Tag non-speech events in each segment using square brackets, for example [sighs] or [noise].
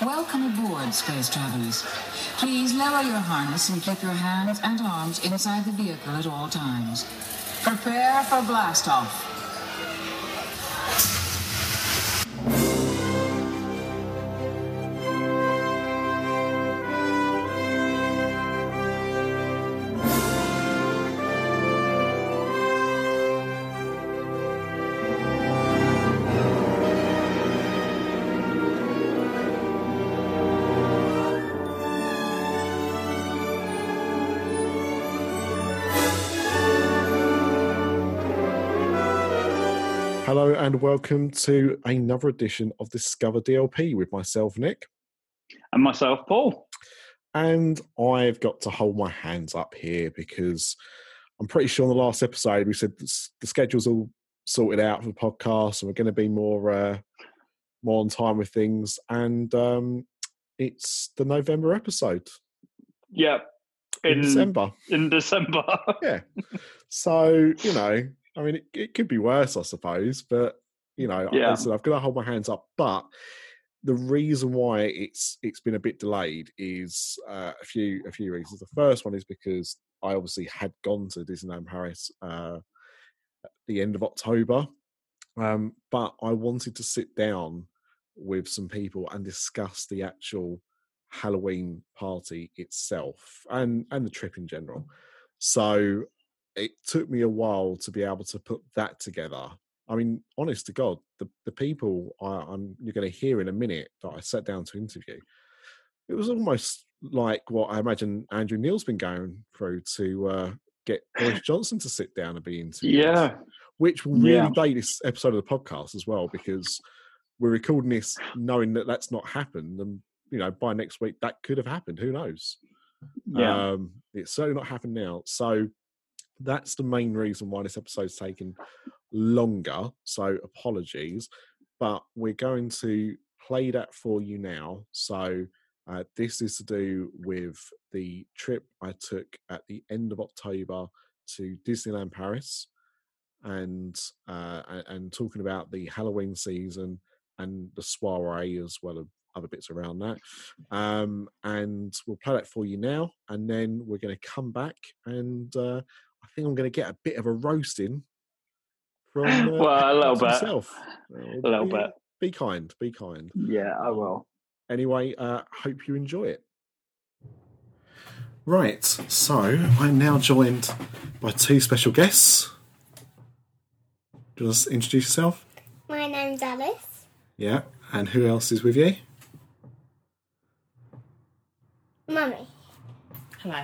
Welcome aboard, space travelers. Please lower your harness and keep your hands and arms inside the vehicle at all times. Prepare for blast and welcome to another edition of Discover DLP with myself, Nick. And myself, Paul. And I've got to hold my hands up here because I'm pretty sure in the last episode we said the schedule's all sorted out for the podcast and we're going to be more uh, more on time with things. And um, it's the November episode. Yep. In, In December. In December. [laughs] yeah. So, you know, I mean, it, it could be worse, I suppose, but you know, Yeah. I said I've got to hold my hands up. But the reason why it's it's been a bit delayed is uh, a few a few reasons. The first one is because I obviously had gone to Disneyland Paris uh, at the end of October, um, but I wanted to sit down with some people and discuss the actual Halloween party itself and and the trip in general. So it took me a while to be able to put that together. I mean, honest to God, the, the people I, I'm you're going to hear in a minute that I sat down to interview, it was almost like what I imagine Andrew Neil's been going through to uh, get Boris [laughs] Johnson to sit down and be interviewed. yeah. which will really Yeah. date this episode of the podcast as well because we're recording this knowing that that's not happened, and you know by next week that could have happened. Who knows? Yeah. Um, it's certainly not happened now. So that's the main reason why this episode's taken longer. So apologies, but we're going to play that for you now. So uh, this is to do with the trip I took at the end of October to Disneyland Paris, and uh, and, talking about the Halloween season and the soiree as well as other bits around that. Um, and we'll play that for you now, and then we're going to come back, and uh, I think I'm going to get a bit of a roasting from [laughs] uh, Well, a little bit. himself. A little be- bit. Be kind, be kind. Yeah, I will. Anyway, uh, hope you enjoy it. Right, so I'm now joined by two special guests. Do you want to introduce yourself? My name's Alice. Yeah, and who else is with you? Mummy. Hello.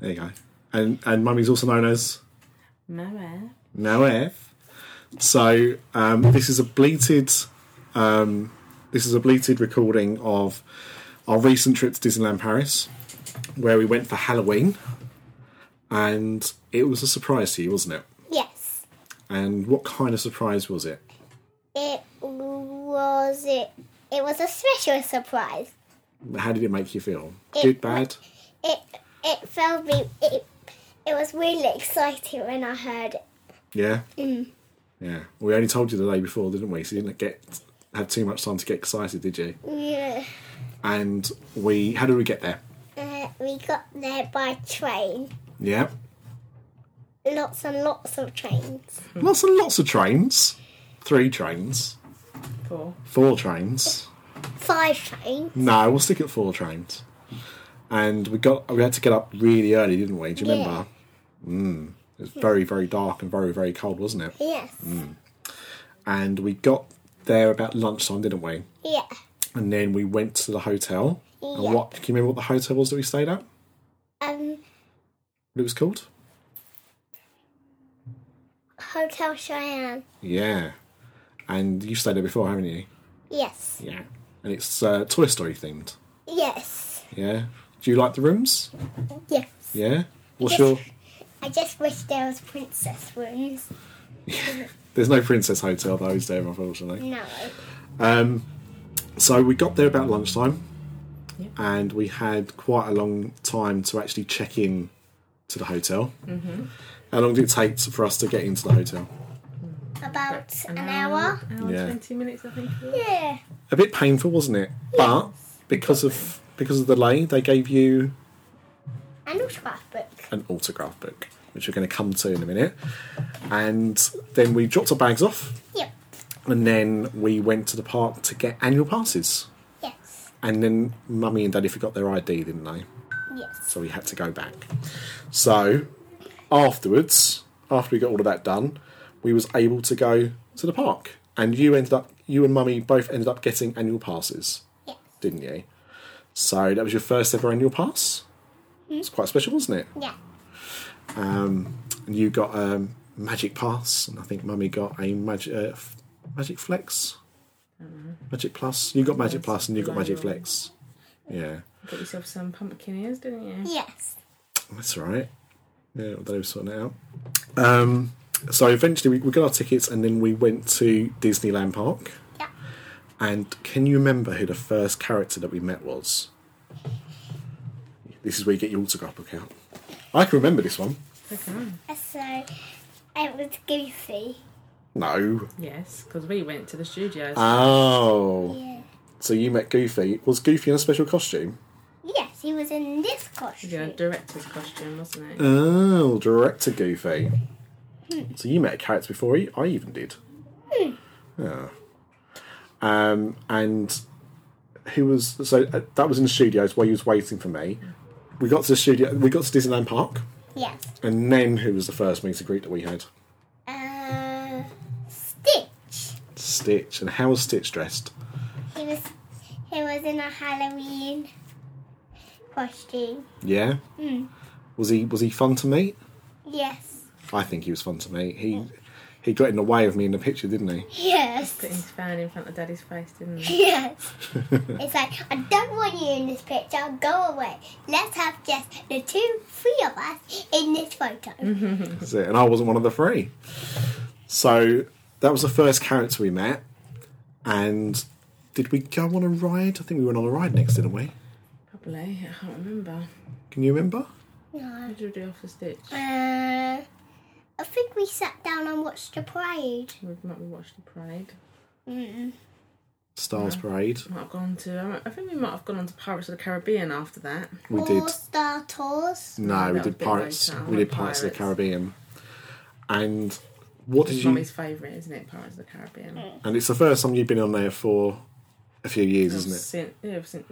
There you go. And and mummy's also known as Mama. Noev. So um, this is a bleated, um, this is a bleated recording of our recent trip to Disneyland Paris, where we went for Halloween, and it was a surprise to you, wasn't it? Yes. And what kind of surprise was it? It was it. It was a special surprise. How did it make you feel? It- Good, bad? It it felt me. It it was really exciting when I heard it. Yeah. Mm. Yeah. We only told you the day before, didn't we? So you didn't get have too much time to get excited, did you? Yeah. And we, how did we get there? Uh, we got there by train. Yeah. Lots and lots of trains. [laughs] Lots and lots of trains. Three trains. Four. Four trains. Five trains. No, we'll stick at four trains. And we got we had to get up really early, didn't we? Do you Yeah. remember? Mm. It was very, very dark and very, very cold, wasn't it? Yes. And we got there about lunchtime, didn't we? Yeah. And then we went to the hotel. And Yeah. what can you remember what the hotel was that we stayed at? Um. What it was called? Hotel Cheyenne. Yeah. And you've stayed there before, haven't you? Yes. Yeah. And it's uh, Toy Story themed. Yes. Yeah. Do you like the rooms? Yes. Yeah. What's Yes. your? I just wish there was princess rooms. [laughs] There's no Princess Hotel though, is there? Unfortunately. No. Um, so we got there about lunchtime, Yep. and we had quite a long time to actually check in to the hotel. Mm-hmm. How long did it take for us to get into the hotel? About an hour. Hour, Yeah. 20 minutes, I think. Yeah. A bit painful, wasn't it? But because of because of the delay, they gave you An autograph book. an autograph book, which we're going to come to in a minute. And then we dropped our bags off, Yep. and then we went to the park to get annual passes. Yes. And then Mummy and Daddy forgot their ID, didn't they? Yes. So we had to go back. So afterwards, after we got all of that done, we was able to go to the park. And you ended up, you and Mummy both ended up getting annual passes, Yes. didn't you? So that was your first ever annual pass. It's quite special, wasn't it? Yeah. Um, and you got a um, magic pass, and I think Mummy got a magic uh, f- magic flex, magic plus. You got magic plus, and you got magic flex. Yeah, Got yourself some pumpkin ears, didn't you? Yes. that's all right. Yeah, they were sorting it out. Um, so eventually, we, we got our tickets, and then we went to Disneyland Park. Yeah. And can you remember who the first character that we met was? This is where you get your autograph book out. I can remember this one. Okay. So it was Goofy. No. Yes, because we went to the studios. Oh. Yeah. So you met Goofy. Was Goofy in a special costume? Yes, he was in this costume. had a director's costume, wasn't it? Oh, director Goofy. So you met a character before he, I even did. Yeah. Um, and who was so uh, that was in the studios while you was waiting for me. We got to the studio. We got to Disneyland Park, Yes. and then who was the first meet and greet that we had? Uh, Stitch. Stitch. And how was Stitch dressed? He was he was in a Halloween costume. Yeah. Mm. Was he was he fun to meet? Yes. I think he was fun to meet. He he got in the way of me in the picture, didn't he? Yes. Putting his fan in front of Daddy's face, didn't he? Yes. [laughs] it's like I don't want you in this picture. Go away. Let's have just the two, three of us in this photo. That's it. And I wasn't one of the three. So that was the first character we met. And did we go on a ride? I think we went on a ride next, didn't we? Probably. I can't remember. Can you remember? No. What did we do after Stitch? Uh, I think we sat down and watched the parade. We might have watched the parade. Mm-mm. Stars Parade. Might have gone to. I think we might have gone on to Pirates of the Caribbean after that. We All did. Star Tours. No, that we did Pirates. later. We did Pirates of the Caribbean. And what did It's you? Mummy's favourite, isn't it? Pirates of the Caribbean. Mm. And it's the first time you've been on there for a few years, isn't it? Since, yeah, since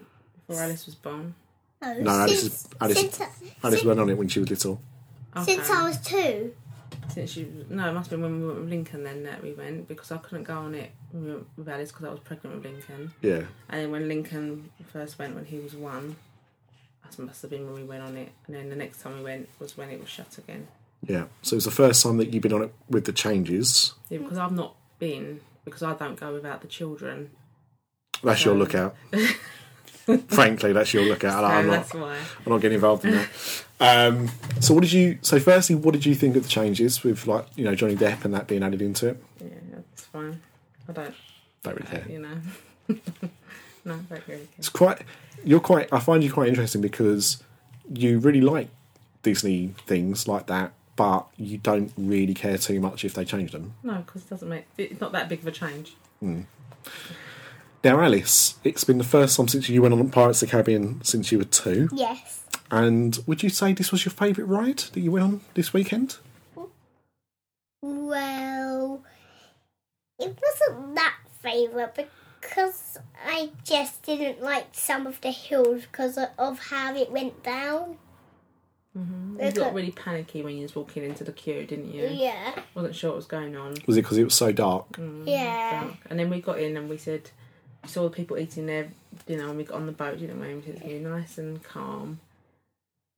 before Alice was born. No, No, Alice since, is- Alice- since, Alice since, went on it when she was little. since I was two. Since she no, it must have been when we went with Lincoln then that we went because I couldn't go on it when we went with Alice because I was pregnant with Lincoln. Yeah. And then when Lincoln first went when he was one, that must have been when we went on it. And then the next time we went was when it was shut again. Yeah. So it was the first time that you've been on it with the changes. Yeah, because I've not been because I don't go without the children. That's your Um, lookout. [laughs] Frankly, that's your lookout. So I'm not. I'm not getting involved in that. Um, so, what did you? So, firstly, what did you think of the changes with, like, you know, Johnny Depp and that being added into it? Yeah, that's fine. I don't, Don't really care. you know. [laughs] no, don't really care. It's quite. You're quite. I find you quite interesting because you really like Disney things like that, but you don't really care too much if they change them. No, because it doesn't make it's not that big of a change. Now, Alice, it's been the first time since you went on Pirates of the Caribbean since you were two. Yes. And would you say this was your favourite ride that you went on this weekend? Well, it wasn't that favourite because I just didn't like some of the hills because of how it went down. You got really panicky when you was walking into the queue, didn't you? Yeah. Wasn't sure what was going on. Was it because it was so dark? Mm, Yeah. dark. And then we got in and we said, we saw the people eating their dinner when we got on the boat, didn't we? We said it's going nice and calm.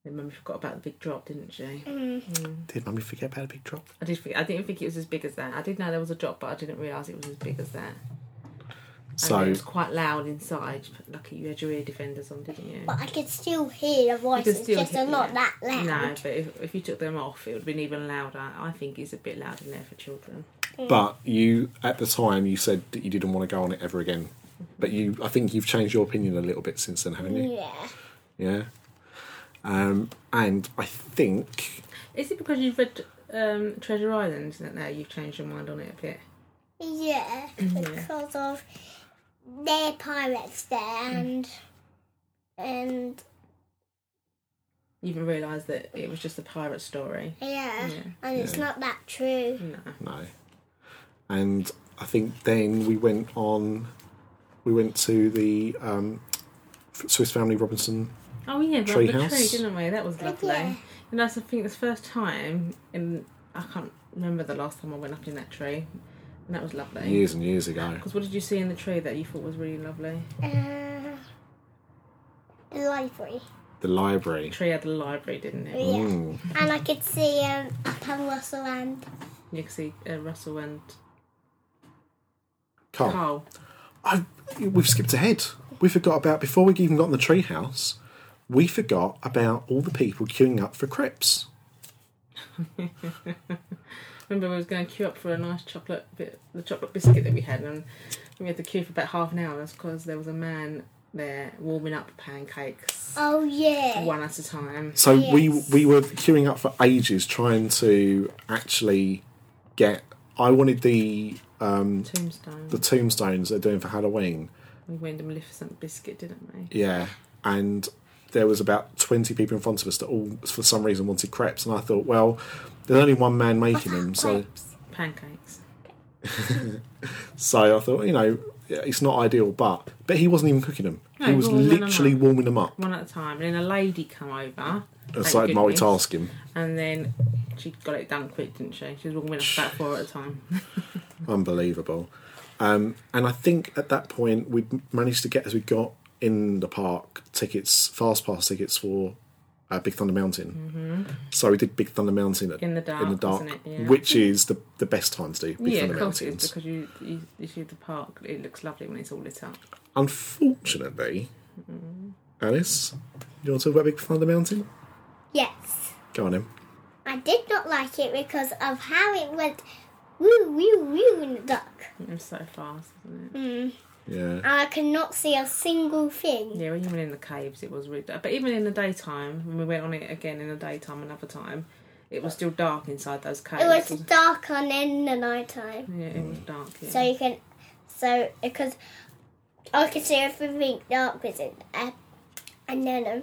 Then Mummy forgot about the big drop, didn't she? Mm. Did Mummy forget about the big drop? I did. Think, I didn't think it was as big as that. I did know there was a drop, but I didn't realise it was as big as that. and So, it was quite loud inside. Lucky you had your ear defenders on, didn't you? But I could still hear the voices, still just hear- not yeah. that loud. No, but if, if you took them off, it would have been even louder. I think it's a bit loud in there for children. but you at the time you said that you didn't want to go on it ever again. But you, I think you've changed your opinion a little bit since then, haven't you? Yeah. Yeah. Um, and I think Is it because you've read um, Treasure Island that now you've changed your mind on it a bit? Yeah, because of their pirates there and and You even realised that it was just a pirate story. yeah, Yeah. and it's Yeah. not that true. No. No. And I think then we went on. We went to the um, Swiss Family Robinson. Oh yeah, we Tree the house. tree, didn't we? That was lovely. Yeah. And that's I think the first time, and I can't remember the last time I went up in that tree, and that was lovely. Years and years ago. Because what did you see in the tree that you thought was really lovely? Uh, the library. The library. The tree had a library, didn't it? Yeah. Mm. And I could see um, Tom Russell and You could see uh, Russell and Carl, Carl. I, we've skipped ahead. We forgot about before we even got in the treehouse. We forgot about all the people queuing up for crepes. [laughs] Remember, we was going to queue up for a nice chocolate bit, the chocolate biscuit that we had, and we had to queue for about half an hour. That's because there was a man there warming up pancakes oh yeah, one at a time. So we we were queuing up for ages trying to actually get. I wanted the um, Tombstone. the tombstones they're doing for Halloween. We went a Maleficent biscuit, didn't we? Yeah, and there was about twenty people in front of us that all, for some reason, wanted crepes, and I thought, well, there's only one man making them, so. Pancakes. [laughs] so I thought, you know, yeah, it's not ideal, but but he wasn't even cooking them. he was no, no, no. literally warming them up. One at a time. And then a lady come over. Thank like goodness, multitasking. And then she got it done quick, didn't she? She was warming up about four at a time. [laughs] Unbelievable. Um, and I think at that point we managed to get as we got in the park tickets, fast pass tickets for uh, Big Thunder Mountain. So we did Big Thunder Mountain at, Mm-hmm. In the dark, in the dark, wasn't it? Yeah. which is the the best time to do Big yeah, Thunder of course Mountains. because you, you you see the park. It looks lovely when it's all lit up. Unfortunately, Mm-hmm. Alice, you want to talk about Big Thunder Mountain? yes. Go on, then. I did not like it because of how it went woo woo woo in the dark. It was so fast, wasn't it? Mm. Yeah. And I cannot see a single thing. Yeah, when you went in the caves, it was really. dark. But even in the daytime, when we went on it again in the daytime another time, it was still dark inside those caves. It was wasn't- dark on in the night time. Yeah, it was dark. Yeah. So you can, so because I could see everything dark with it, uh, and then um,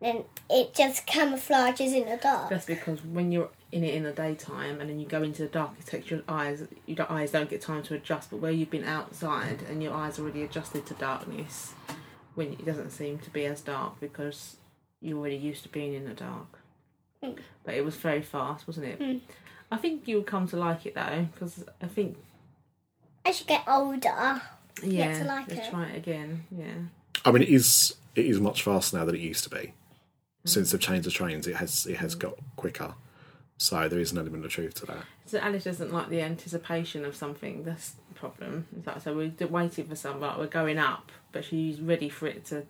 then it just camouflages in the dark. That's because when you're in it in the daytime and then you go into the dark, it takes your eyes. Your eyes don't get time to adjust. But where you've been outside and your eyes already adjusted to darkness, when it doesn't seem to be as dark because you're already used to being in the dark. Mm. But it was very fast, wasn't it? Mm. I think you'll come to like it though, because I think As you get older, yeah, to like let's it. try it again. Yeah. I mean, it is it is much faster now than it used to be. Since they've changed the trains, it has it has got quicker. So there is an element of truth to that. So Alice doesn't like the anticipation of something. That's the problem. It's like, so we're waiting for something. Like we're going up, but she's ready for it to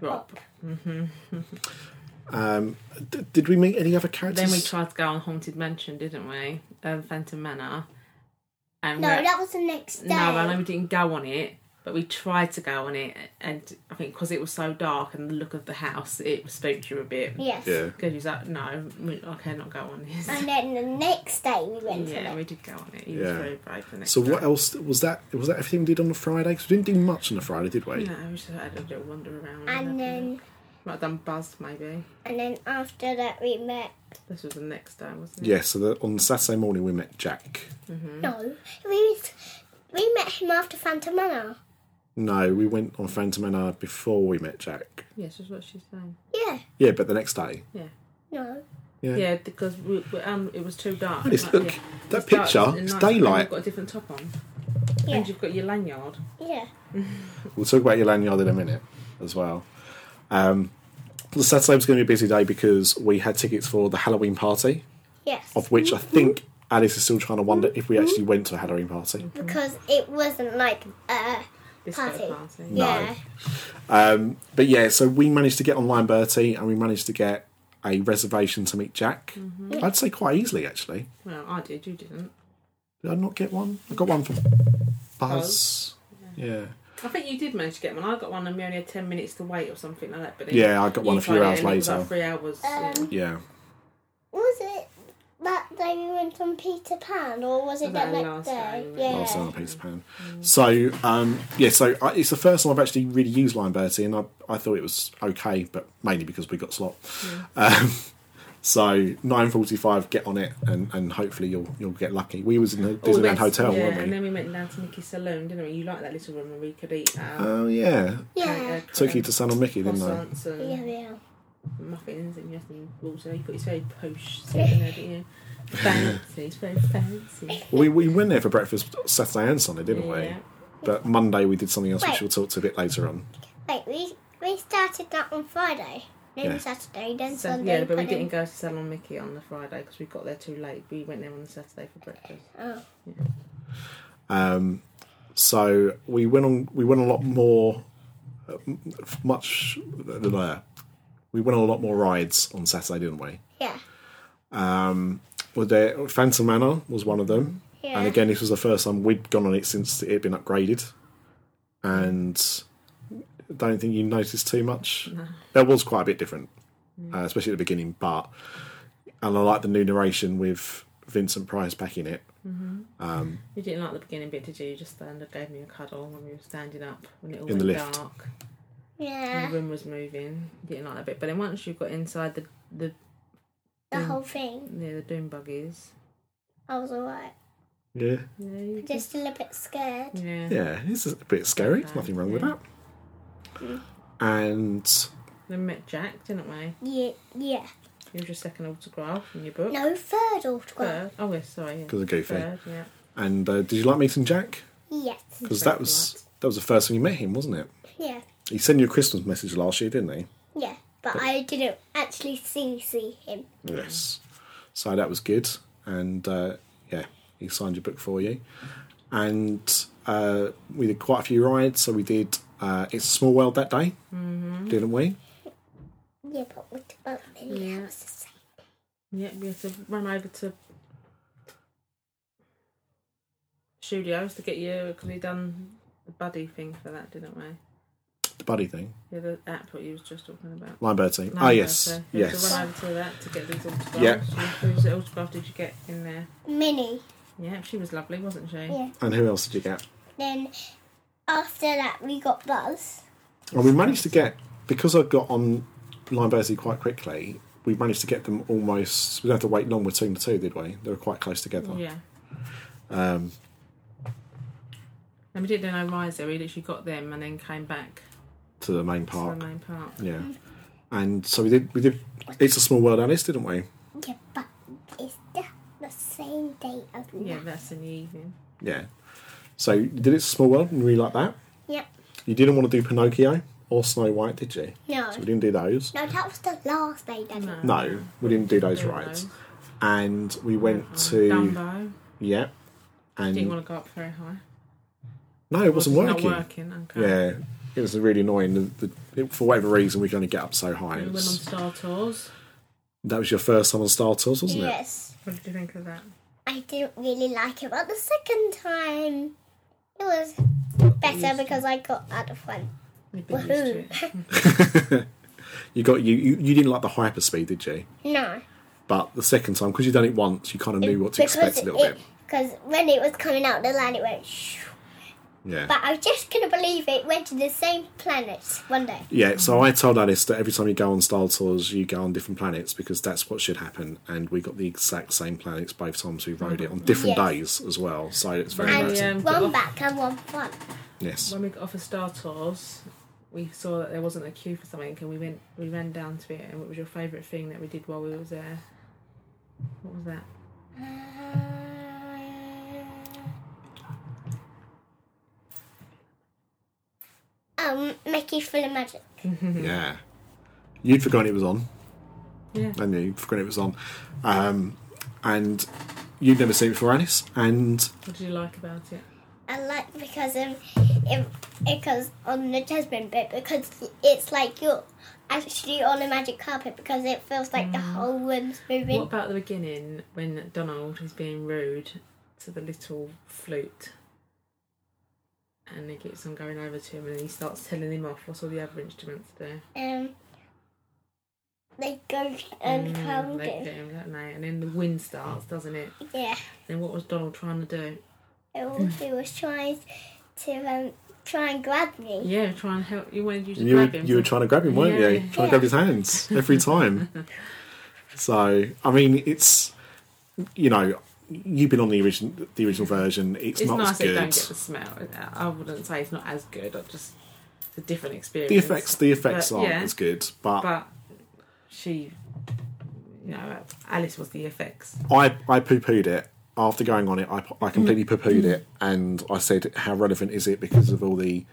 drop. hmm [laughs] Um, d- did we meet any other characters? Then we tried to go on Haunted Mansion, didn't we? Um, Phantom Manor. And no, that was the next day. no, I know we didn't go on it, but we tried to go on it, and I think because it was so dark and the look of the house, it spooked you a bit. Yes. Yeah. Because you was like, no, we- I cannot go on this. And then the next day we went yeah, to we did go on it. He was Yeah. very brave the next So day. what else was that? Was that everything we did on the Friday? Because we didn't do much on the Friday, did we? No, we just had a little wander around. And then Might have done Buzz, maybe. and then after that we met. This was the next day, wasn't it? Yeah. So the, on Saturday morning we met Jack. Mm-hmm. No, we we met him after Phantom Manor. No, we went on Phantom Manor before we met Jack. Yes, that's what she's saying. Yeah. Yeah, but the next day. Yeah. No. Yeah. Yeah, because we, we, um, it was too dark. Alice, Like, look, yeah. that It's picture, at it's night, daylight. You've got a different top on, Yeah. and you've got your lanyard. Yeah. [laughs] We'll talk about your lanyard in a minute as well. Um, the Saturday was going to be a busy day because we had tickets for the Halloween party, Yes. of which I think Alice is still trying to wonder if we actually went to a Halloween party. Because it wasn't like uh Disco Party. party. yeah. Um, but yeah, so we managed to get on Lineberty and we managed to get a reservation to meet Jack. I'd say quite easily actually. Well, I did. You didn't. Did I not get one? I got one for Buzz. Yeah. I think you did manage to get one. I got one, and we only had ten minutes to wait or something like that. But Yeah, I got one a few hours and it was later. Like three hours. yeah. Um, Yeah. Was it that day we went on Peter Pan, or was it that that next last day? day we? Yeah. last time on Peter Pan. So um, yeah, so I, it's the first time I've actually really used Lineberty, and I, I thought it was okay, but mainly because we got slot. Um, so nine forty-five, get on it, and, and hopefully you'll you'll get lucky. We was in the Oh, we Disneyland went- Hotel, yeah, weren't we? and then we went down to Mickey's Saloon, didn't we? You like that little room where we could eat out. Oh yeah, Yeah. took you to Salon Mickey, didn't I? croissants and Yeah, yeah. Muffins and yes, and water. You put it's very posh sitting there, didn't you? Fancy, it's very fancy. Well, we we went there for breakfast Saturday and Sunday, didn't we? But Monday we did something else, which we'll talk to a bit later on. Wait, we we started that on Friday, then Yeah. Saturday, then So, Sunday. yeah, but we didn't go to Salon Mickey on the Friday because we got there too late. We went there on the Saturday for breakfast. Oh. Um, so we went on. We went a lot more. uh, m- Much. uh, We went on a lot more rides on Saturday, didn't we? Yeah. Um, well, there, Phantom Manor was one of them, Yeah. and again, this was the first time we'd gone on it since it had been upgraded, and I don't think you noticed too much. No. That was quite a bit different, uh, especially at the beginning. But and I like the new narration with Vincent Price backing it. Um, You didn't like the beginning bit, did you? You just stand, gave me a cuddle when we were standing up when it all In went the lift. dark. Yeah. The room was moving. You didn't like that bit, but then once you got inside the the The whole thing. yeah, the doom buggies, I was alright. yeah, yeah, just Just a little bit scared. yeah. yeah, it's a bit scary. There's nothing wrong with yeah. that. And We met Jack, didn't we? Yeah, yeah. He was your second autograph in your book. No, third autograph. Third. Oh, yes, sorry. Yeah. because of Goofy. Third, yeah. And uh, did you like meeting Jack? Yes. Because that was that was the first time you met him, wasn't it? Yeah. He sent you a Christmas message last year, didn't he? Yeah. But I didn't actually see see him. Yes. So that was good, and uh, yeah, he signed your book for you, and uh, we did quite a few rides. So we did uh, "It's a Small World" that day, Mm-hmm. didn't we? Yeah, but what about many Yeah. houses? Yeah, we had to run over to studios to get you because we done the buddy thing for that, didn't we? The buddy thing, Yeah, the app what you was just talking about. line bird team. Ah, yes, so yes. To run over to that to get these autographs. Yeah. So Whose autograph did you get in there? Minnie. Yeah, she was lovely, wasn't she? Yeah. And who else did you get? Then after that we got Buzz. Well, we managed to get because I got on Lineberty quite quickly. We managed to get them almost. We didn't have to wait long between the two, did we? They were quite close together. Yeah. Um, And we didn't do no rides there. We literally got them and then came back to the main to park. the main park. Yeah. And so we did. We did. It's a small world, Alice, didn't we? Yeah, but it's the, the same day as Yeah, that. that's in the evening. Yeah. So you did it small world, and you really like that. Yep. You didn't want to do Pinocchio or Snow White, did you? No. So we didn't do those. No, that was the last day, Daddy. No. No, we didn't do those Do rides. those. And we went Uh, to Dumbo. yeah, and Didn't want to go up very high. no, it wasn't working. Not working. working. Okay. Yeah, it was really annoying. The, the, it, for whatever reason, we could only get up so high. We went on Star Tours. that was your first time on Star Tours, wasn't it? Yes. What did you think of that? I didn't really like it, but the second time it was better because I got out of one. You've been used to it. [laughs] [laughs] You got you, you. You didn't like the hyper speed, did you? No. But the second time, because you'd done it once, you kind of knew what to expect a little it, bit. Because when it was coming out the line, it went shoo. Yeah. But I just couldn't believe it went to the same planets one day. Yeah, so I told Alice that every time you go on Star Tours, you go on different planets because that's what should happen. And we got the exact same planets both times we rode it on different Yes. days as well. So it's very And, And embarrassing. um, one back and one front. Yes. When we got off of Star Tours, we saw that there wasn't a queue for something, and we went, we ran down to it. And what was your favourite thing that we did while we was there? What was that? Um, Mickey's PhilharMagic. Yeah. You'd forgotten it was on. Yeah. I knew you'd forgotten it was on. Um, and you'd never seen it before, Alice. And What did you like about it? I like because um, it, because on the Jasmine bit because it's like you're actually on a magic carpet because it feels like the whole room's moving. What about the beginning when Donald is being rude to the little flute? And he gets on going over to him and he starts telling him off what's all the other instruments do. Um, they go and Mm, found they him. get him, don't they? And then the wind starts, doesn't it? Yeah. Then what was Donald trying to do? Oh, he was trying to um, try and grab me. Yeah, try and help. You wanted you to You were, grab him. you were trying to grab him, weren't Yeah. you? Trying to grab his hands every [laughs] time. so, I mean, it's you know, you've been on the original the original version. It's, It's not nice as good. don't get the smell. I wouldn't say it's not as good. I just it's a different experience. The effects, the effects But, aren't yeah. as good, but, But she, you know, Alice was the effects. I I poo pooed it after going on it. I I completely poo pooed it, and I said, how relevant is it because of all the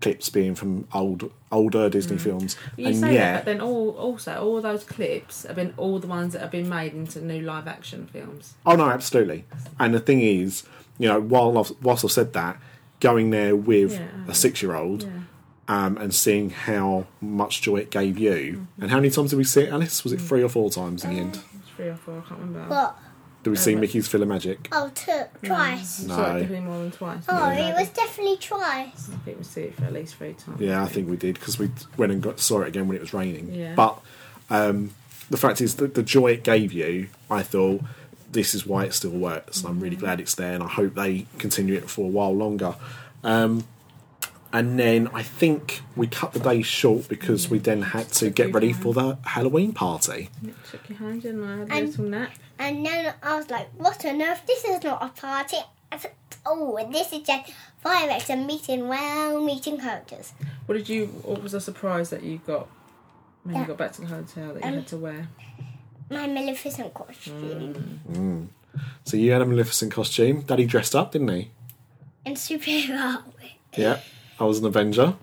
clips being from old older Disney films? Mm. You and say yeah, that, but then all also all those clips have been all the ones that have been made into new live action films. Oh no, absolutely. And the thing is, you know, while I've, whilst I've said that, going there with Yeah. a six-year-old Yeah. um, and seeing how much joy it gave you, and how many times did we see it, Alice? Was it three or four times in the end? It's three or four, I can't remember. What? Did we see but- Mickey's PhilharMagic? Oh, two, twice. You No. saw it definitely more than twice. Oh, didn't it was definitely twice. I think we see it for at least three times. Yeah, I think we did because we went and got, saw it again when it was raining. Yeah. But um, the fact is that the joy it gave you, I thought this is why it still works. And I'm really glad it's there, and I hope they continue it for a while longer. Um, and then I think we cut the day short because we then had to get ready for the Halloween party. Shook your hand, didn't I? I had a And- little nap. And then I was like, what on earth? This is not a party. I said, oh, and this is just fireworks and meeting well meeting characters. What did you? What was a surprise that you got when Yeah. you got back to the hotel that you Um, had to wear? My Maleficent costume So you had a Maleficent costume. Daddy dressed up, didn't he? and superhero outfit. Yeah. I was an Avenger.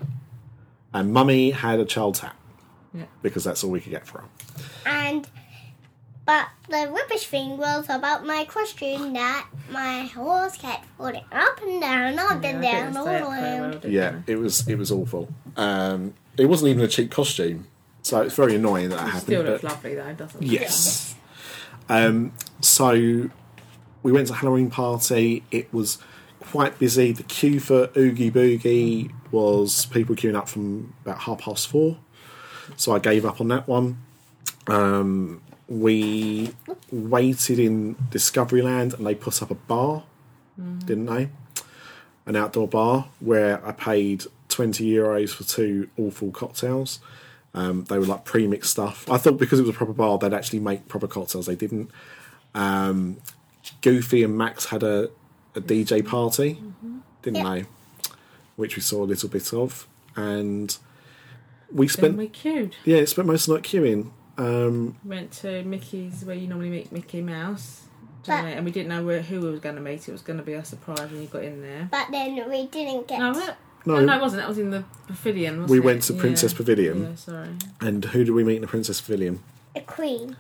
And Mummy had a child's hat Yeah. because that's all we could get for her. And but the rubbish thing was about my costume that my horse kept falling up and down, up Yeah, and down, all stay up very around. well, Yeah, it was it was awful. Um, it wasn't even a cheap costume, so it's very annoying that that happened. Still looks lovely though, doesn't it? yes. Um, so we went to a Halloween party. It was quite busy. The queue for Oogie Boogie was people queuing up from about half past four. So I gave up on that one. Um, we waited in Discoveryland and they put up a bar, didn't they? An outdoor bar where I paid 20 euros for two awful cocktails. Um, they were like pre-mixed stuff. I thought because it was a proper bar, they'd actually make proper cocktails. They didn't. Um, Goofy and Max had a, a DJ party, didn't Yeah. they? Which we saw a little bit of, and we Then spent we queued. yeah it spent most of the night queuing. Um, Went to Mickey's where you normally meet Mickey Mouse. But- and we didn't know where, who we were going to meet. It was going to be a surprise when you got in there. But then we didn't get. No, what? No. no, no, it wasn't. That was in the pavilion. Wasn't We it? went to Princess Yeah. Pavilion. Yeah, sorry. and who did we meet in the Princess Pavilion? The Queen.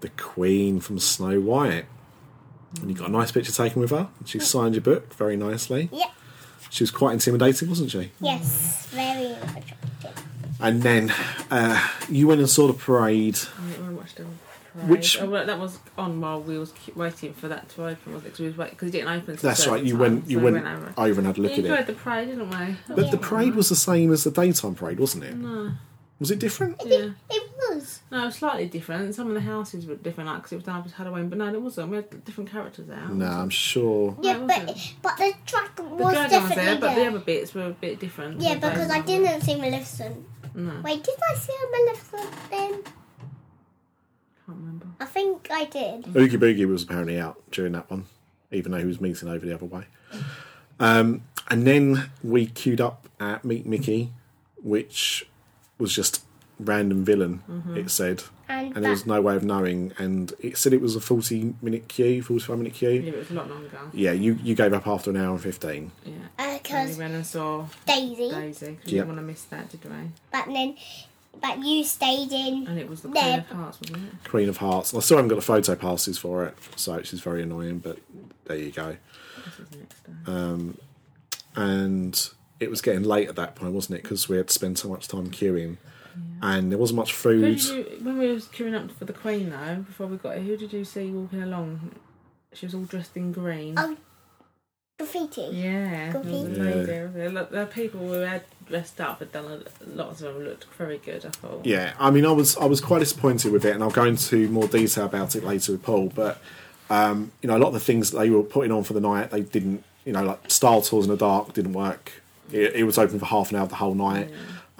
The Queen from Snow White. And you got a nice picture taken with her. She signed your book very nicely. Yeah. She was quite intimidating, wasn't she? Yes, very much. And then uh, you went and saw the parade. Yeah, we watched the parade. Which- Oh, well, that was on while we was waiting for that to open, was it? 'Cause we was because it didn't open. till That's right. You time, went. You so we went over. over and had a look we at enjoyed it. the parade, didn't we? That But the parade was the same as the daytime parade, wasn't it? No, Was it different? yeah. It was. No, it was slightly different. Some of the houses were different, like because it was done after Halloween. But no, there wasn't. We had different characters there. No, I'm sure. Yeah, it but wasn't. but the dragon The was dragon was definitely there, but the other bits were a bit different. Yeah, because I didn't see Maleficent. No, Wait, did I see a Maleficent then? can't remember. I think I did. Oogie Boogie was apparently out during that one, even though he was meeting over the other way. Um, and then we queued up at Meet Mickey, which was just random villain, it said. And, And there was no way of knowing. And it said it was a 40 minute queue, 45 minute queue. Yeah, it was a lot longer. Yeah, you, you gave up after an hour and 15. Yeah. uh, we cause went and saw Daisy, Daisy. 'cause We Yep. didn't want to miss that, did we? but then, but you stayed in. And it was the There. Queen of Hearts, wasn't it? Queen of Hearts. I still haven't got the photo passes for it, so which is very annoying, but there you go. This was next. Um, and it was getting late at that point, wasn't it? Because we had to spend so much time queuing, and there wasn't much Who food. did you, when we were queuing up for the Queen though, before we got here, who did you see walking along? She was all dressed in green. Oh, graffiti. Yeah, there was a Graffiti. lady over the people who had dressed up had done a, lots of them looked very good. I thought. Yeah, I mean, I was I was quite disappointed with it, and I'll go into more detail about it later with Paul. But um, you know, a lot of the things they were putting on for the night, they didn't. You know, like Star Tours in the dark didn't work. It, it was open for half an hour the whole night.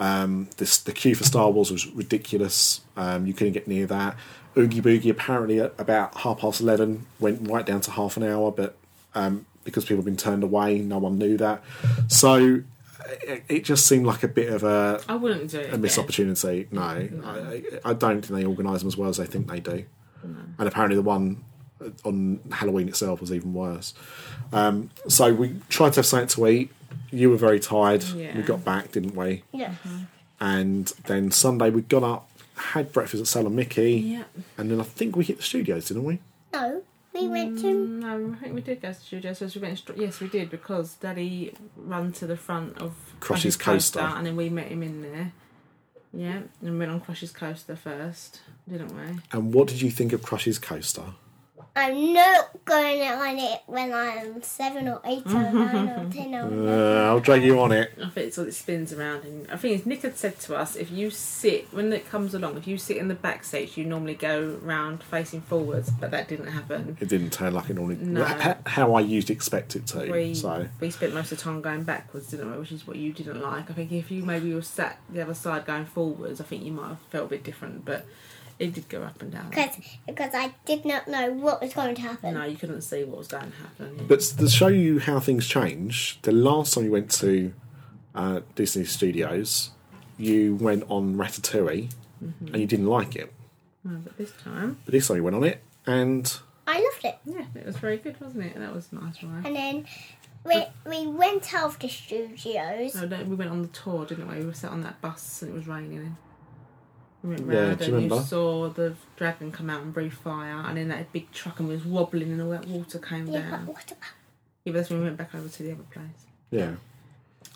Um, this the queue for Star Wars was ridiculous. Um, you couldn't get near that. Oogie Boogie apparently at about half past eleven went right down to half an hour, but um, because people had been turned away, no one knew that. So it, it just seemed like a bit of a I wouldn't do it. a missed again. opportunity. No, I, I don't think they organise them as well as they think they do. And apparently, the one on Halloween itself was even worse. Um, so we tried to have something to eat. You were very tired. Yeah. We got back, didn't we? Yeah. And then Sunday we got up, had breakfast at Salon Mickey, Yeah. and then I think we hit the studios, didn't we? No, we went to. No, I think we did go to the studio. So we went. Str- yes, we did because Daddy ran to the front of Crush's Crush's Coaster. and then we met him in there. Yeah, and went on Crush's coaster first, didn't we? And what did you think of Crush's coaster? I'm not going on it when I'm seven or eight or nine or [laughs] ten or. Uh, I'll drag you on it. I think it's all it spins around. And I think Nick had said to us, if you sit when it comes along, if you sit in the back seats, you normally go round facing forwards, but that didn't happen. It didn't turn like it normally. No. h- How I usually expect it to. We So we spent most of the time going backwards, didn't we? Which is what you didn't like. I think if you maybe were sat the other side going forwards, I think you might have felt a bit different. But it did go up and down. Because, because I did not know what was going to happen. No, you couldn't see what was going to happen. But to show you how things change, the last time you went to uh, Disney Studios, you went on Ratatouille and you didn't like it. No, but this time, But this time you went on it and I loved it. yeah, it was very good, wasn't it? That was nice, right? And then we, we went out of the studios. No, no, we went on the tour, didn't we? We were sat on that bus and it was raining. We went Yeah, round do you and remember? you saw the dragon come out and breathe fire, and then that big truck and was wobbling and all that water came Yeah, down. but what about Yeah, but that's when we went back over to the other place. yeah.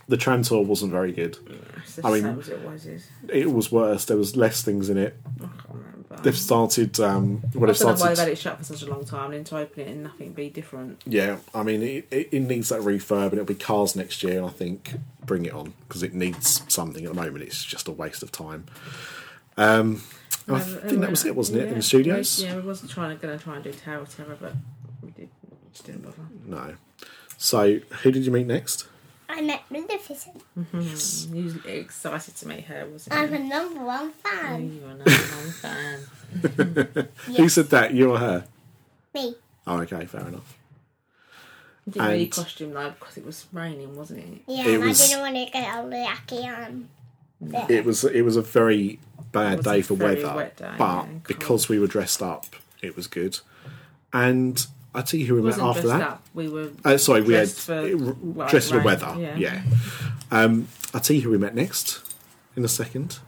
The tram tour wasn't very good. It's I mean- as it always is. It was worse. There was less things in it. I can't remember. They've started. Um, well, I they've don't know why they've had it shut for such a long time, and then to open it and nothing be different. Yeah, I mean, it, it, it needs that refurb, and it'll be cars next year. And I think bring it on because it needs something. At the moment, it's just a waste of time. Um, I No, think that was it, wasn't it? In the studios. Yeah, we wasn't trying to going to try and do Tower of Terror, but we did. Just didn't bother. No. So, who did you meet next? I met Maleficent. Yes. Mm-hmm. You was excited to meet her, wasn't I'm you? a number one fan. You were number one fan. [laughs] Who said that? You or her? Me. Oh, okay, fair enough. You didn't really And- costume though because it was raining, wasn't it? Yeah, It and was- I didn't want to get all the yucky on. There. It was it was a very bad day for weather, wet day, but yeah, because we were dressed up, it was good. And I tell you who we met after that. up. We were. Uh, sorry, we had dressed for, like, dressed for the weather. yeah. Yeah. Um, I'll tell you who we met next in a second.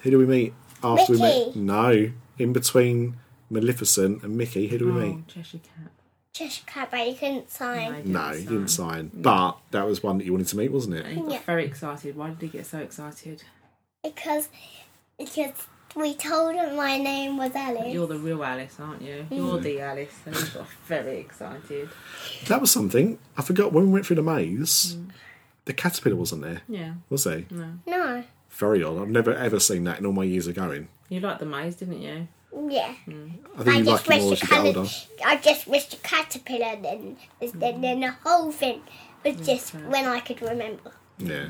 Who do we meet after we met? No, in between Maleficent and Mickey. Who do we Oh, meet? Cheshire Cat. Cheshire Cat, but you couldn't sign. No, No, you didn't sign. But that was one that you wanted to meet, wasn't it? he got Yeah. very excited. Why did he get so excited? Because, because we told him my name was Alice. You're the real Alice, aren't you? Mm. You're the Alice, and he got very excited. That was something. I forgot when we went through the maze. Mm. The caterpillar wasn't there, Yeah, was he? no. No. Very odd. I've never ever seen that in all my years of going. You liked the maze, didn't you? Yeah. I think you like it more as you get colour- older. I just wish the caterpillar then, then, then the whole thing was just Okay. when I could remember. Yeah.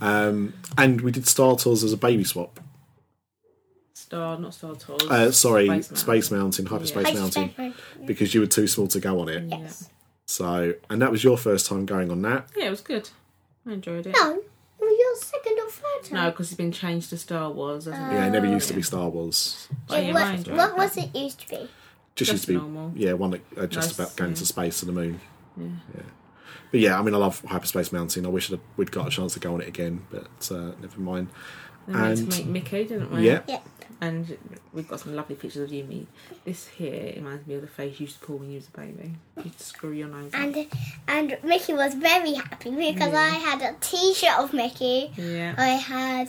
Um, and we did Star Tours as a baby swap. Star, not Star Tours. Uh, sorry, Space Space, Mountain. Mountain, Hyperspace I Mountain, spent because you were too small to go on it. Yes. So, and that was your first time going on that. Yeah, it was good. I enjoyed it. No, it was your second or third time. No, because it's been changed to Star Wars, hasn't Yeah, it never Oh, used to be Star Wars. But It yeah, wa- what was it used to be? Just, Just used to be, normal. yeah, one that uh, just Nice, about going yeah. to space and the moon. Yeah. But yeah, I mean, I love Hyperspace Mountain. I wish I'd, we'd got a chance to go on it again, but uh, never mind. We went And- to meet Mickey, didn't we? Yeah, Yeah. And we've got some lovely pictures of you, me. This here reminds me of the face you used to pull when you was a baby. You used to screw your nose. up. And and Mickey was very happy because Yeah. I had a T-shirt of Mickey. Yeah. I had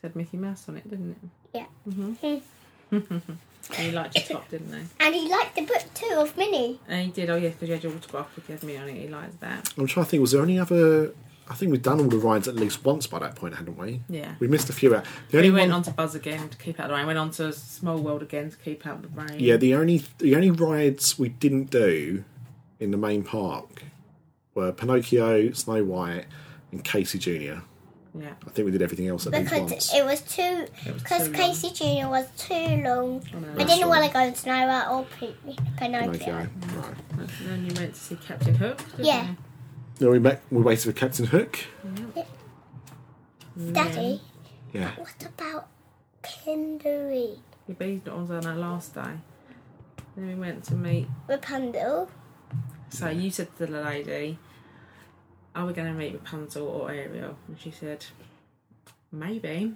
said Mickey Mouse on it, didn't it? Yeah. hmm Hmm. [laughs] And he liked your top, didn't he? And he liked the book too of Minnie. And he did. Oh yeah, because you had your autograph book. You had me on it. He liked that. I'm trying to think. Was there any other? I think we'd done all the rides at least once by that point, hadn't we? Yeah. We missed a few out. The We only went one, on to Buzz again to keep out the rain. Went on to Small World again to keep out the rain. yeah, the only the only rides we didn't do in the main park were Pinocchio, Snow White, and Casey Junior. Yeah. I think we did everything else at least Because once. it was too. Because Casey Jr. was too long. long. I didn't want to go to Snow White or Pin- Pinocchio. Pinocchio. Right. And then you went to see Captain Hook. didn't Yeah. you? Then we met. We waited for Captain Hook. Daddy, Yeah. what about Kindery? We bathed on our last day. Then we went to meet. Rapunzel. So you said to the lady, "Are we going to meet Rapunzel or Ariel?" And she said, "Maybe."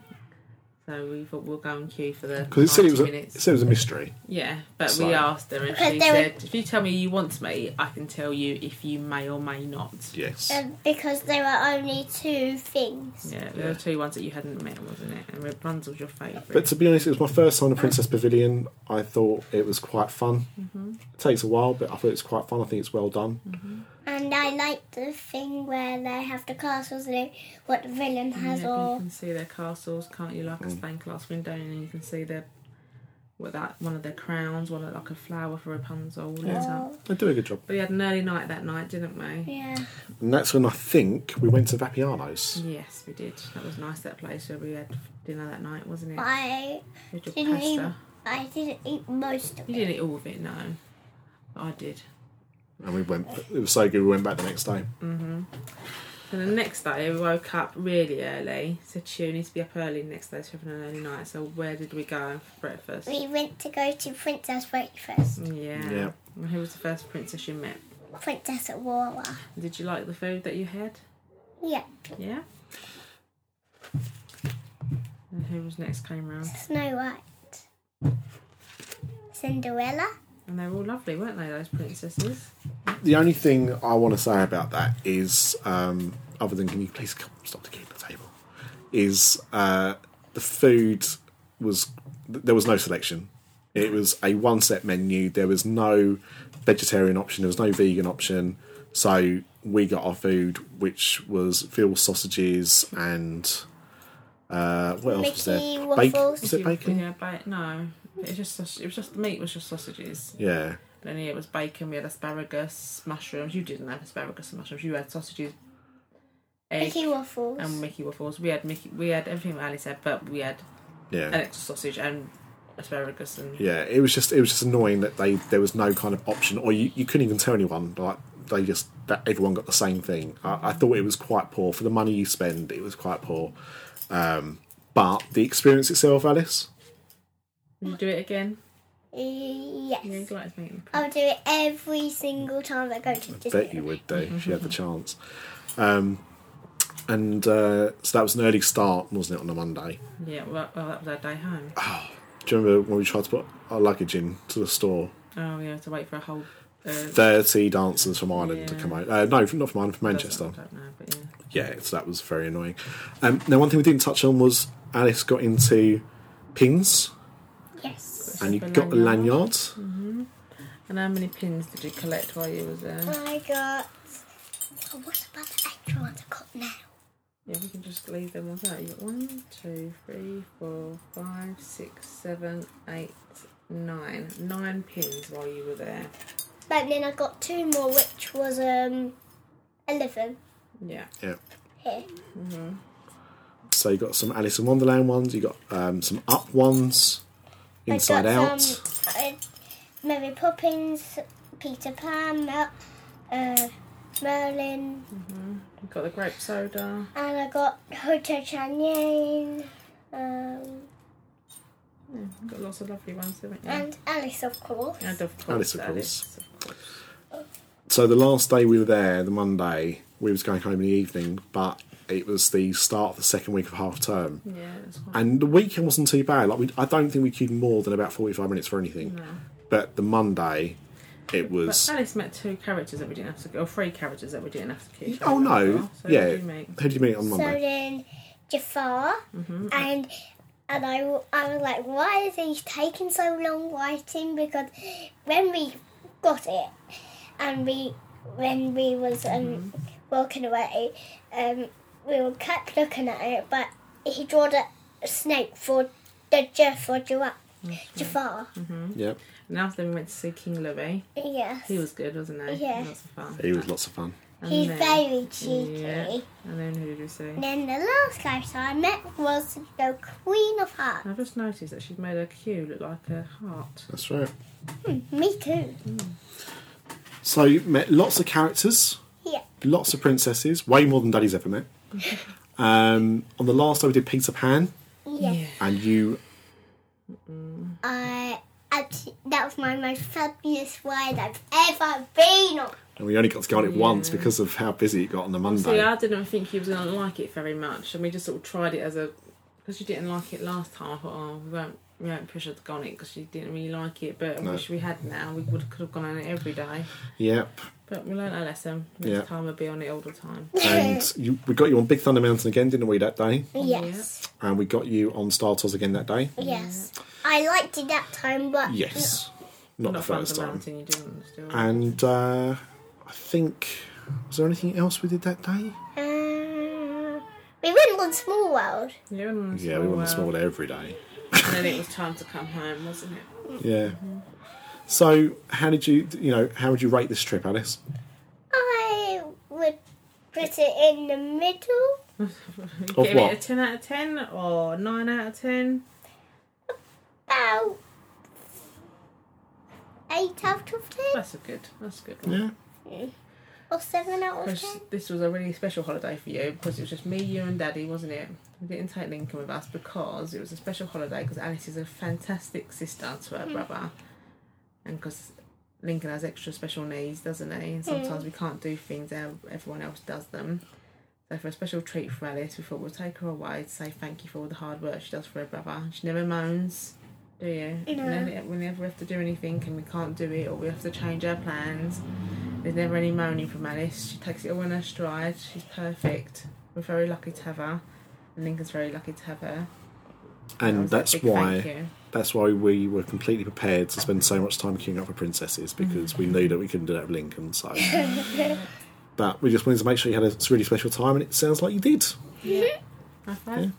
So we thought we'll go and queue for the Because it said it was a, minutes. it said it was a mystery. Yeah, but So- we asked her and Because she they were- said, "If you tell me you want me, I can tell you if you may or may not." Yes. Um, because there were only two things. Yeah, there were two ones that you hadn't met, wasn't it? And Rapunzel's your favourite. But to be honest, it was my first time to Princess Pavilion. I thought it was quite fun. It takes a while, but I thought it's quite fun. I think it's well done. And I like the thing where they have the castles and what the villain has Yeah, you can see their castles, can't you? Like Mm. a stained glass window, and you can see their what that one of their crowns, one of like a flower for Rapunzel lit up. They do a good job. But we had an early night that night, didn't we? yeah. And that's when I think we went to Vapiano's. Yes, we did. That was nice. That place where we had dinner that night, wasn't it? I didn't eat, pasta. I didn't eat most of You it. You didn't eat all of it, no. But I did. And we went, it was so good, we went back the next day. Mm-hmm. And the next day we woke up really early. Said she needs to be up early next day to have an early night. So where did we go for breakfast? We went to go to Princess Breakfast. Yeah. Yeah. And who was the first princess you met? Princess Aurora. Did you like the food that you had? Yeah. Yeah. And who was next came round? Snow White. Cinderella. And they were all lovely, weren't they? Those princesses. The only thing I want to say about that is, um, other than can you please come- stop the key at the table, is uh, the food was there was no selection. It was a one set menu. There was no vegetarian option. There was no vegan option. So we got our food, which was veal sausages and uh, what else was there? Mickey Bacon? Was it bacon? Yeah, ba- no. It was just saus- it was just the meat was just sausages. Yeah. Then it was bacon. We had asparagus, mushrooms. You didn't have asparagus and mushrooms. You had sausages, egg, Mickey waffles. and Mickey waffles. We had Mickey. We had everything that Alice had, but we had Yeah. an extra sausage and asparagus and Yeah, it was just it was just annoying that they there was no kind of option, or you, you couldn't even tell anyone. Like they just that everyone got the same thing. I, I thought it was quite poor for the money you spend. It was quite poor, um, but the experience itself, Alice. Would you do it again? yes. Yeah, you'd like to make. I'll do it every single time I go to Disney. I bet you would do if you had the [laughs] chance. Um, and uh, so that was an early start, wasn't it, on a Monday? Yeah, well, well, that was our day home. Do you remember when we tried to put our luggage in to the store? Oh, yeah, to wait for a whole. Uh, Thirty dancers from Ireland to come out. Uh, no, not from Ireland, from Manchester. Know, yeah. yeah, so that was very annoying. Um, now, one thing we didn't touch on was Alice got into pins, Yes. and you The got the lanyard. lanyard. And how many pins did you collect while you was there? I got. Oh, what about the extra ones I got now? Yeah, we can just leave them ones out. You got one, two, three, four, five, six, seven, eight, nine. Nine pins while you were there. But then I got two more, which was um, eleven Yeah. Yeah. here. So you got some Alice in Wonderland ones. You got um, some Up ones, Inside I got Out. Some, uh, Mary Poppins, Peter Pan, Mer- uh, Merlin, You got the grape soda. and I got Hotel Cheyenne, um, You got lots of lovely ones, haven't you? and Alice, of course. And of course, Alice, of Alice, of course. So the last day we were there, the Monday, we was going home in the evening, but it was the start of the second week of half term. Yeah, that's fine. And the weekend wasn't too bad. Like we, I don't think we queued more than about forty-five minutes for anything. No. But the Monday, it was. But Alice met two characters that we didn't have to, or three characters that we didn't have to keep. Oh no! So yeah. Who did you meet? Who did you meet on Monday? So then Jafar Mm-hmm. and and I, w- I was like, why is he taking so long writing? Because when we got it, and we when we was um, walking away, um, we were kept looking at it, but he drew a snake for the Jeff for giraffe, mm-hmm. Jafar. Mm-hmm. Yep. And after we went to see King Louis, Yes. he was good, wasn't he? Yeah. Lots of fun. He was lots of fun. And He's then- very cheeky. Yeah. And then who did we see? And then the last character I met was the Queen of Hearts. I've just noticed that she's made her queue look like a heart. That's right. Hmm, me too. So you met lots of characters, Yeah. lots of princesses, way more than Daddy's ever met. Um, on the last time we did Peter Pan, Yeah. and you I actually, that was my most fabulous ride I've ever been on. and we only got to go on it once because of how busy it got on the Monday. See, I didn't think he was going to like it very much, and we just sort of tried it as a because you didn't like it last time. I thought, oh, we won't, we won't push her to go on it because you didn't really like it. But I No. wish we had now. We would could have gone on it every day. Yep. But we learned our lesson. Next Yeah. time we'll be on it all the time. And you, we got you on Big Thunder Mountain again, didn't we, that day? Yes. And we got you on Star Tours again that day. Yes. I liked it that time, but Yes. Not, the Not first time. Mountain, you didn't. Still. And uh, I think was there anything else we did that day? uh, we went on Small World. yeah, we went on Yeah, we went on Small World every day. And then it [laughs] was time to come home, wasn't it? Yeah. So, how did you, you know, how would you rate this trip, Alice? I would put it in the middle. [laughs] Of Give what? it a ten out of ten or nine out of ten. About eight out of ten That's a good. That's a good. One. Yeah. or seven out of ten. this was a really special holiday for you because it was just me, you, and Daddy, wasn't it? We didn't take Lincoln with us because it was a special holiday because Alice is a fantastic sister to her mm. brother, and because Lincoln has extra special needs, doesn't he? And sometimes hmm. we can't do things how everyone else does them. So for a special treat for Alice, we thought we'll take her away to say thank you for all the hard work she does for her brother. She never moans, do you? No. Whenever, whenever we have to do anything and we can't do it or we have to change our plans, there's never any moaning from Alice. She takes it all in her stride. She's perfect. We're very lucky to have her. And Lincoln's very lucky to have her. That And was that's big thank why you. That's why we were completely prepared to spend so much time queuing up for princesses because we knew that we couldn't do that with Lincoln. So, [laughs] but we just wanted to make sure you had a really special time, and it sounds like you did. High five.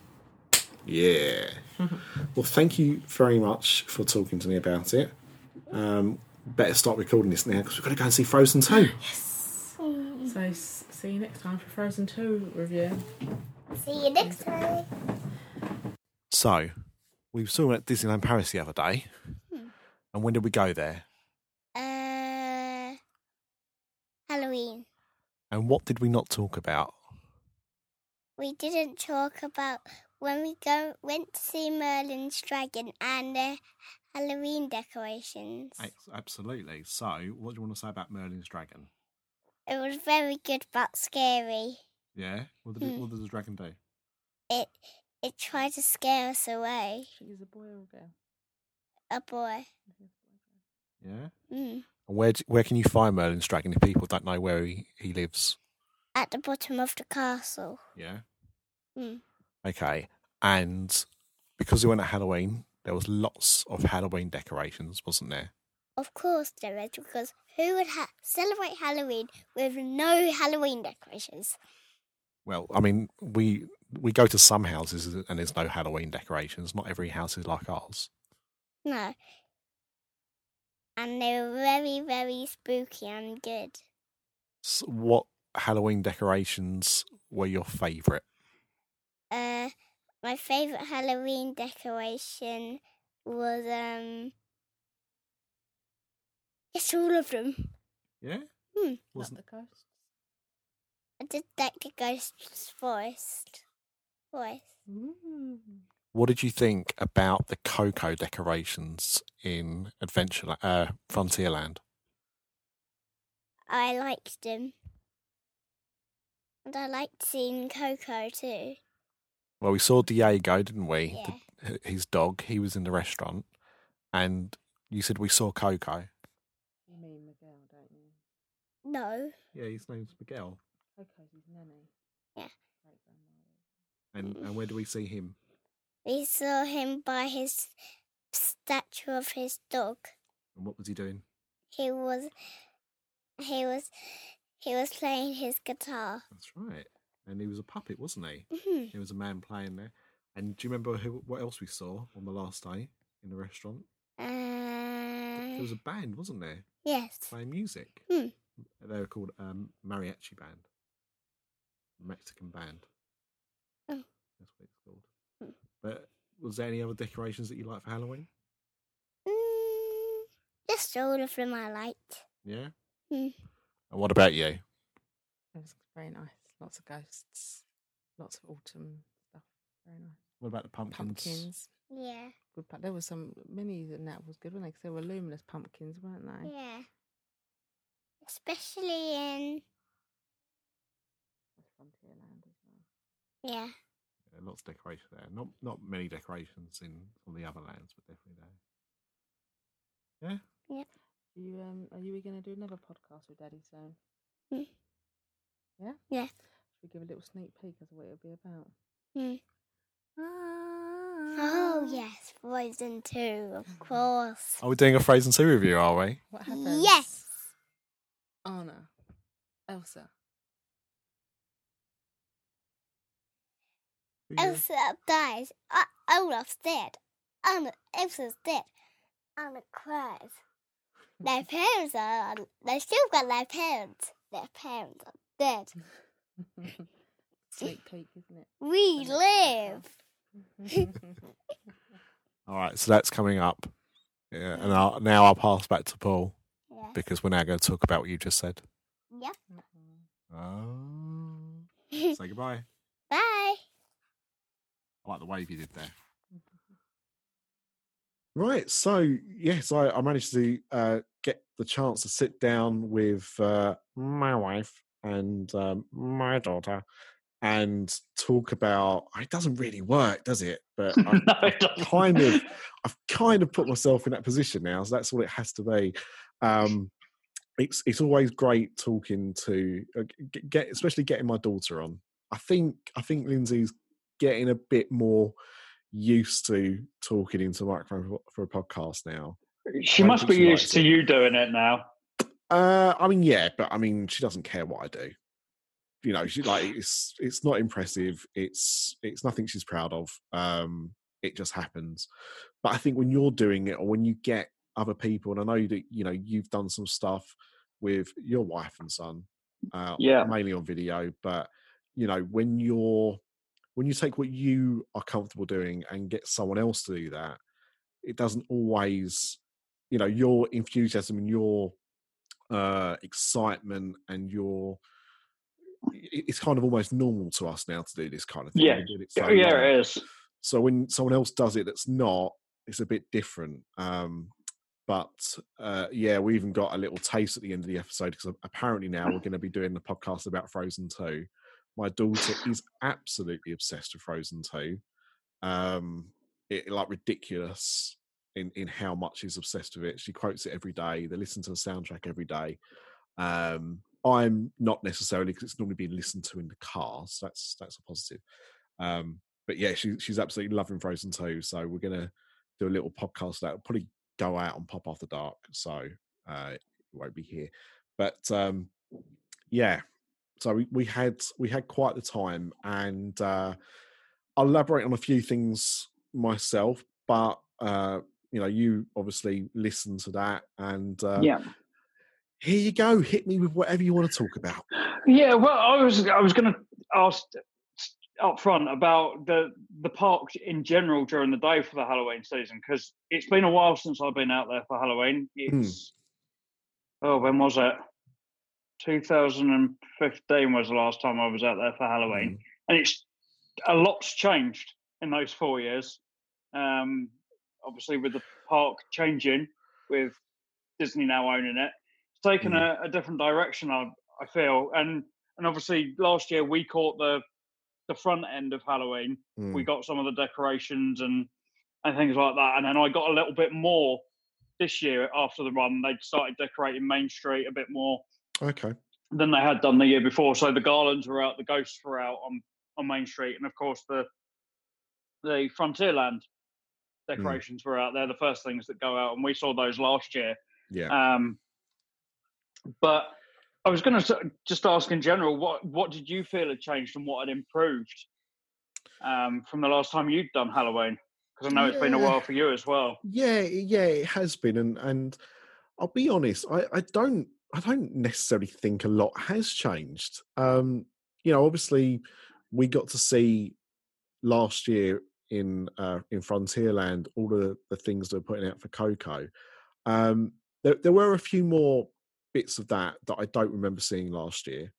Yeah. well, thank you very much for talking to me about it. Um, better start recording this now because we've got to go and see Frozen 2. yes. So see you next time for Frozen 2 review. See you next time. So, we saw at Disneyland Paris the other day. And when did we go there? Uh, Halloween. And what did we not talk about? We didn't talk about when we go went to see Merlin's dragon and the Halloween decorations. Absolutely. So, what do you want to say about Merlin's dragon? It was very good but scary. Yeah? What, did it- what does the dragon do? It it tried to scare us away. She's a boy or a girl? A boy. Yeah? Mm. And where, d- where can you find Merlin's dragon if people don't know where he, he lives? At the bottom of the castle. Yeah? Mm. Okay. And because we went at Halloween, there was lots of Halloween decorations, wasn't there? Of course there is, because who would ha- celebrate Halloween with no Halloween decorations? Well, I mean, we we go to some houses and there's no Halloween decorations. Not every house is like ours. No. And they were very, very spooky and good. S what Halloween decorations were your favourite? Uh, my favourite Halloween decoration was, um, just all of them. Yeah. Hmm. Wasn't Not the ghost. I did like the ghost's voice. Voice. Ooh. What did you think about the Coco decorations in Adventure uh, Frontierland? I liked them. And I liked seeing Coco too. Well, we saw Diego, didn't we? Yeah. The, his dog. He was in the restaurant, and you said we saw Coco. You mean Miguel, don't you? No. Yeah, his name's Miguel. Coco's his nanny. Yeah. Great grandmother. And and where do we see him? we saw him by his statue of his dog. And what was he doing? He was he was he was playing his guitar. That's right. And he was a puppet, wasn't he? Mhm. He was a man playing there. And do you remember who, what else we saw on the last day in the restaurant? There Uh, was a band, wasn't there, yes. playing music. Hmm. They were called um, Mariachi Band, Mexican band. Oh. That's what it's called. Hmm. But was there any other decorations that you like for Halloween? Mm, just all of them I liked. Yeah. Hmm. And what about you? It was very nice. Lots of ghosts. Lots of autumn stuff. Very nice. What about the pumpkins? Pumpkins. Yeah. Good, but there was some many that that was good, weren't they? 'Cause they were luminous pumpkins, weren't they? Yeah. Especially in That's Frontierland as well. Yeah. Yeah, lots of decoration there. Not not many decorations in some of the other lands, but definitely there. Yeah. You um, are you going to do another podcast with Daddy soon? Mm. Yeah. Yeah. Should we give a little sneak peek as to what it'll be about? Hmm. Ah. Oh yes, Frozen two, of [laughs] course. Are we doing a Frozen 2 review, are we? What happens? Yes. Anna, Elsa. Elsa dies. Uh, Olaf's dead. Anna, Elsa's dead. Anna cries. Their [laughs] parents are. They still got their parents. Their parents are dead. [laughs] Sneak peek, isn't it? We live. [laughs] All right, so that's coming up. Yeah, and I'll, now I'll pass back to Paul Yeah. because we're now going to talk about what you just said. Yep. Oh. Say goodbye. Bye. I like the wave you did there. Right, so yes, I, I managed to uh, get the chance to sit down with uh, my wife and um, my daughter and talk about. It doesn't really work, does it? But [laughs] I, no, doesn't. kind of [laughs] I've kind of put myself in that position now, so that's what it has to be. Um, it's it's always great talking to uh, get especially getting my daughter on. I think I think Lindsay's getting a bit more used to talking into a microphone for, for a podcast now. She I must be she used to it. you doing it now. Uh, I mean, yeah, but I mean, she doesn't care what I do. You know, she like [sighs] it's it's not impressive. It's it's nothing she's proud of. Um, it just happens. But I think when you're doing it, or when you get other people, and I know that you know you've done some stuff with your wife and son, uh, Yeah. mainly on video. But you know, when you're when you take what you are comfortable doing and get someone else to do that, it doesn't always, you know, your enthusiasm and your uh, excitement and your it's kind of almost normal to us now to do this kind of thing. Yeah. It so yeah, long. it is. So when someone else does it that's not, it's a bit different. Um, but uh, yeah, we even got a little taste at the end of the episode because apparently now we're [laughs] going to be doing the podcast about Frozen 2. My daughter is absolutely obsessed with Frozen 2. Um, it like ridiculous in, in how much she's obsessed with it. She quotes it every day. They listen to the soundtrack every day. Um, I'm not necessarily because it's normally being listened to in the car, so that's that's a positive. Um, but yeah, she, she's absolutely loving Frozen 2. So we're to do a little podcast that will probably go out on Pop After Dark. So uh, it won't be here. But um, yeah, so we, we had we had quite the time, and uh, I'll elaborate on a few things myself. But uh, you know, you obviously listen to that, and uh, yeah. here you go. Hit me with whatever you want to talk about. Yeah, well, I was I was going to ask up front about the the park in general during the day for the Halloween season because it's been a while since I've been out there for Halloween. It's oh, when was it? 2015 was the last time I was out there for Halloween, and it's a lot's changed in those four years. Um, obviously, with the park changing, with Disney now owning it, it's taken a, a different direction. I, I feel, and and obviously last year we caught the the front end of Halloween. Mm. We got some of the decorations and and things like that, and then I got a little bit more this year after the run. They started decorating Main Street a bit more Okay. than they had done the year before. So the garlands were out, the ghosts were out on on Main Street, and of course the the Frontierland decorations were out. They're the first things that go out, and we saw those last year. Yeah. Um, but I was going to just ask in general, what what did you feel had changed and what had improved um, from the last time you'd done Halloween? Because I know it's been a while for you as well. Yeah, yeah, it has been, and and I'll be honest, I, I don't I don't necessarily think a lot has changed. Um, you know, obviously, we got to see last year in uh, in Frontierland all the the things they're putting out for Coco. Um, there there were a few more bits of that that I don't remember seeing last year,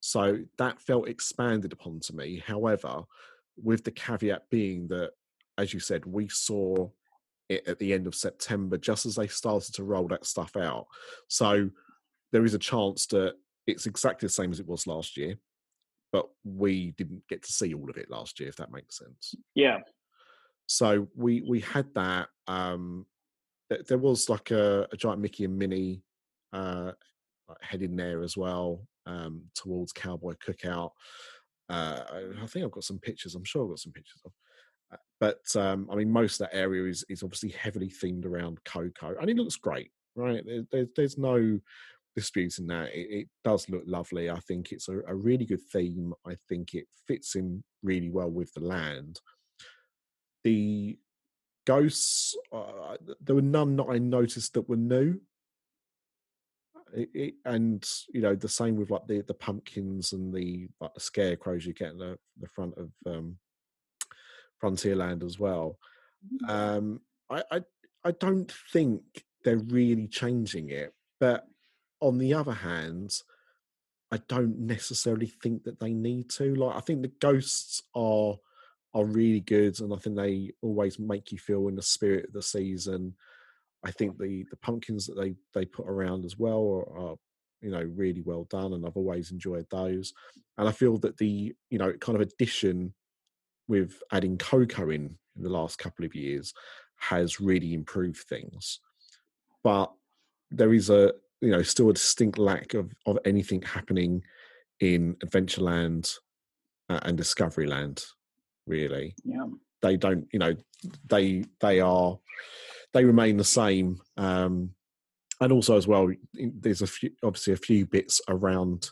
so that felt expanded upon to me. However, with the caveat being that, as you said, we saw it at the end of September, just as they started to roll that stuff out. So there is a chance that it's exactly the same as it was last year, but we didn't get to see all of it last year, if that makes sense. Yeah, So we we had that. Um, th- there was like a, a giant Mickey and Minnie uh, like head in there as well um, towards Cowboy Cookout. Uh, I, think I've got some pictures. I'm sure I've got some pictures of. Uh, But um, I mean, most of that area is is obviously heavily themed around Coco, and it looks great, right? There, there's there's no disputing that. It, it does look lovely. I think it's a, a really good theme. I think it fits in really well with the land. The ghosts, uh, there were none that I noticed that were new. It, it, and you know the same with like the the pumpkins and the like the scarecrows you get in the the front of um Frontierland as well. Um, I, I I don't think they're really changing it, but on the other hand, I don't necessarily think that they need to. Like I think the ghosts are are really good, and I think they always make you feel in the spirit of the season. I think the the pumpkins that they they put around as well are, are you know really well done, and I've always enjoyed those. And I feel that the you know kind of addition with adding Coco in in the last couple of years has really improved things. But there is a you know still a distinct lack of of anything happening in Adventureland uh, and Discoveryland. Really, yeah, they don't you know they they are they remain the same. Um, and also as well, there's a few obviously a few bits around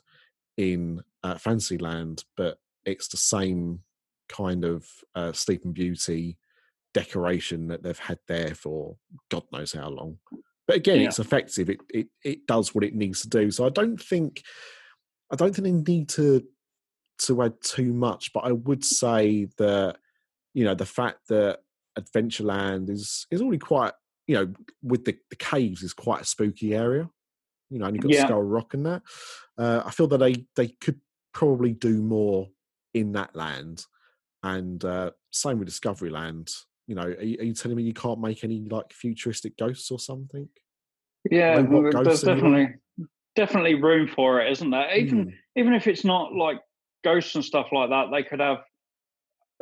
in uh, Fantasyland, but it's the same kind of uh, Sleeping Beauty decoration that they've had there for God knows how long. But again, Yeah. it's effective. It, it it does what it needs to do. So I don't think I don't think they need to to add too much. But I would say that you know the fact that Adventureland is is already quite you know with the, the caves is quite a spooky area. You know, and you've got Yeah. Skull Rock and that. Uh, I feel that they they could probably do more in that land. And uh, same with Discoveryland. You know, are you, are you telling me you can't make any like futuristic ghosts or something? yeah. There's definitely definitely room for it, isn't there? Even Hmm. even if it's not like ghosts and stuff like that, they could have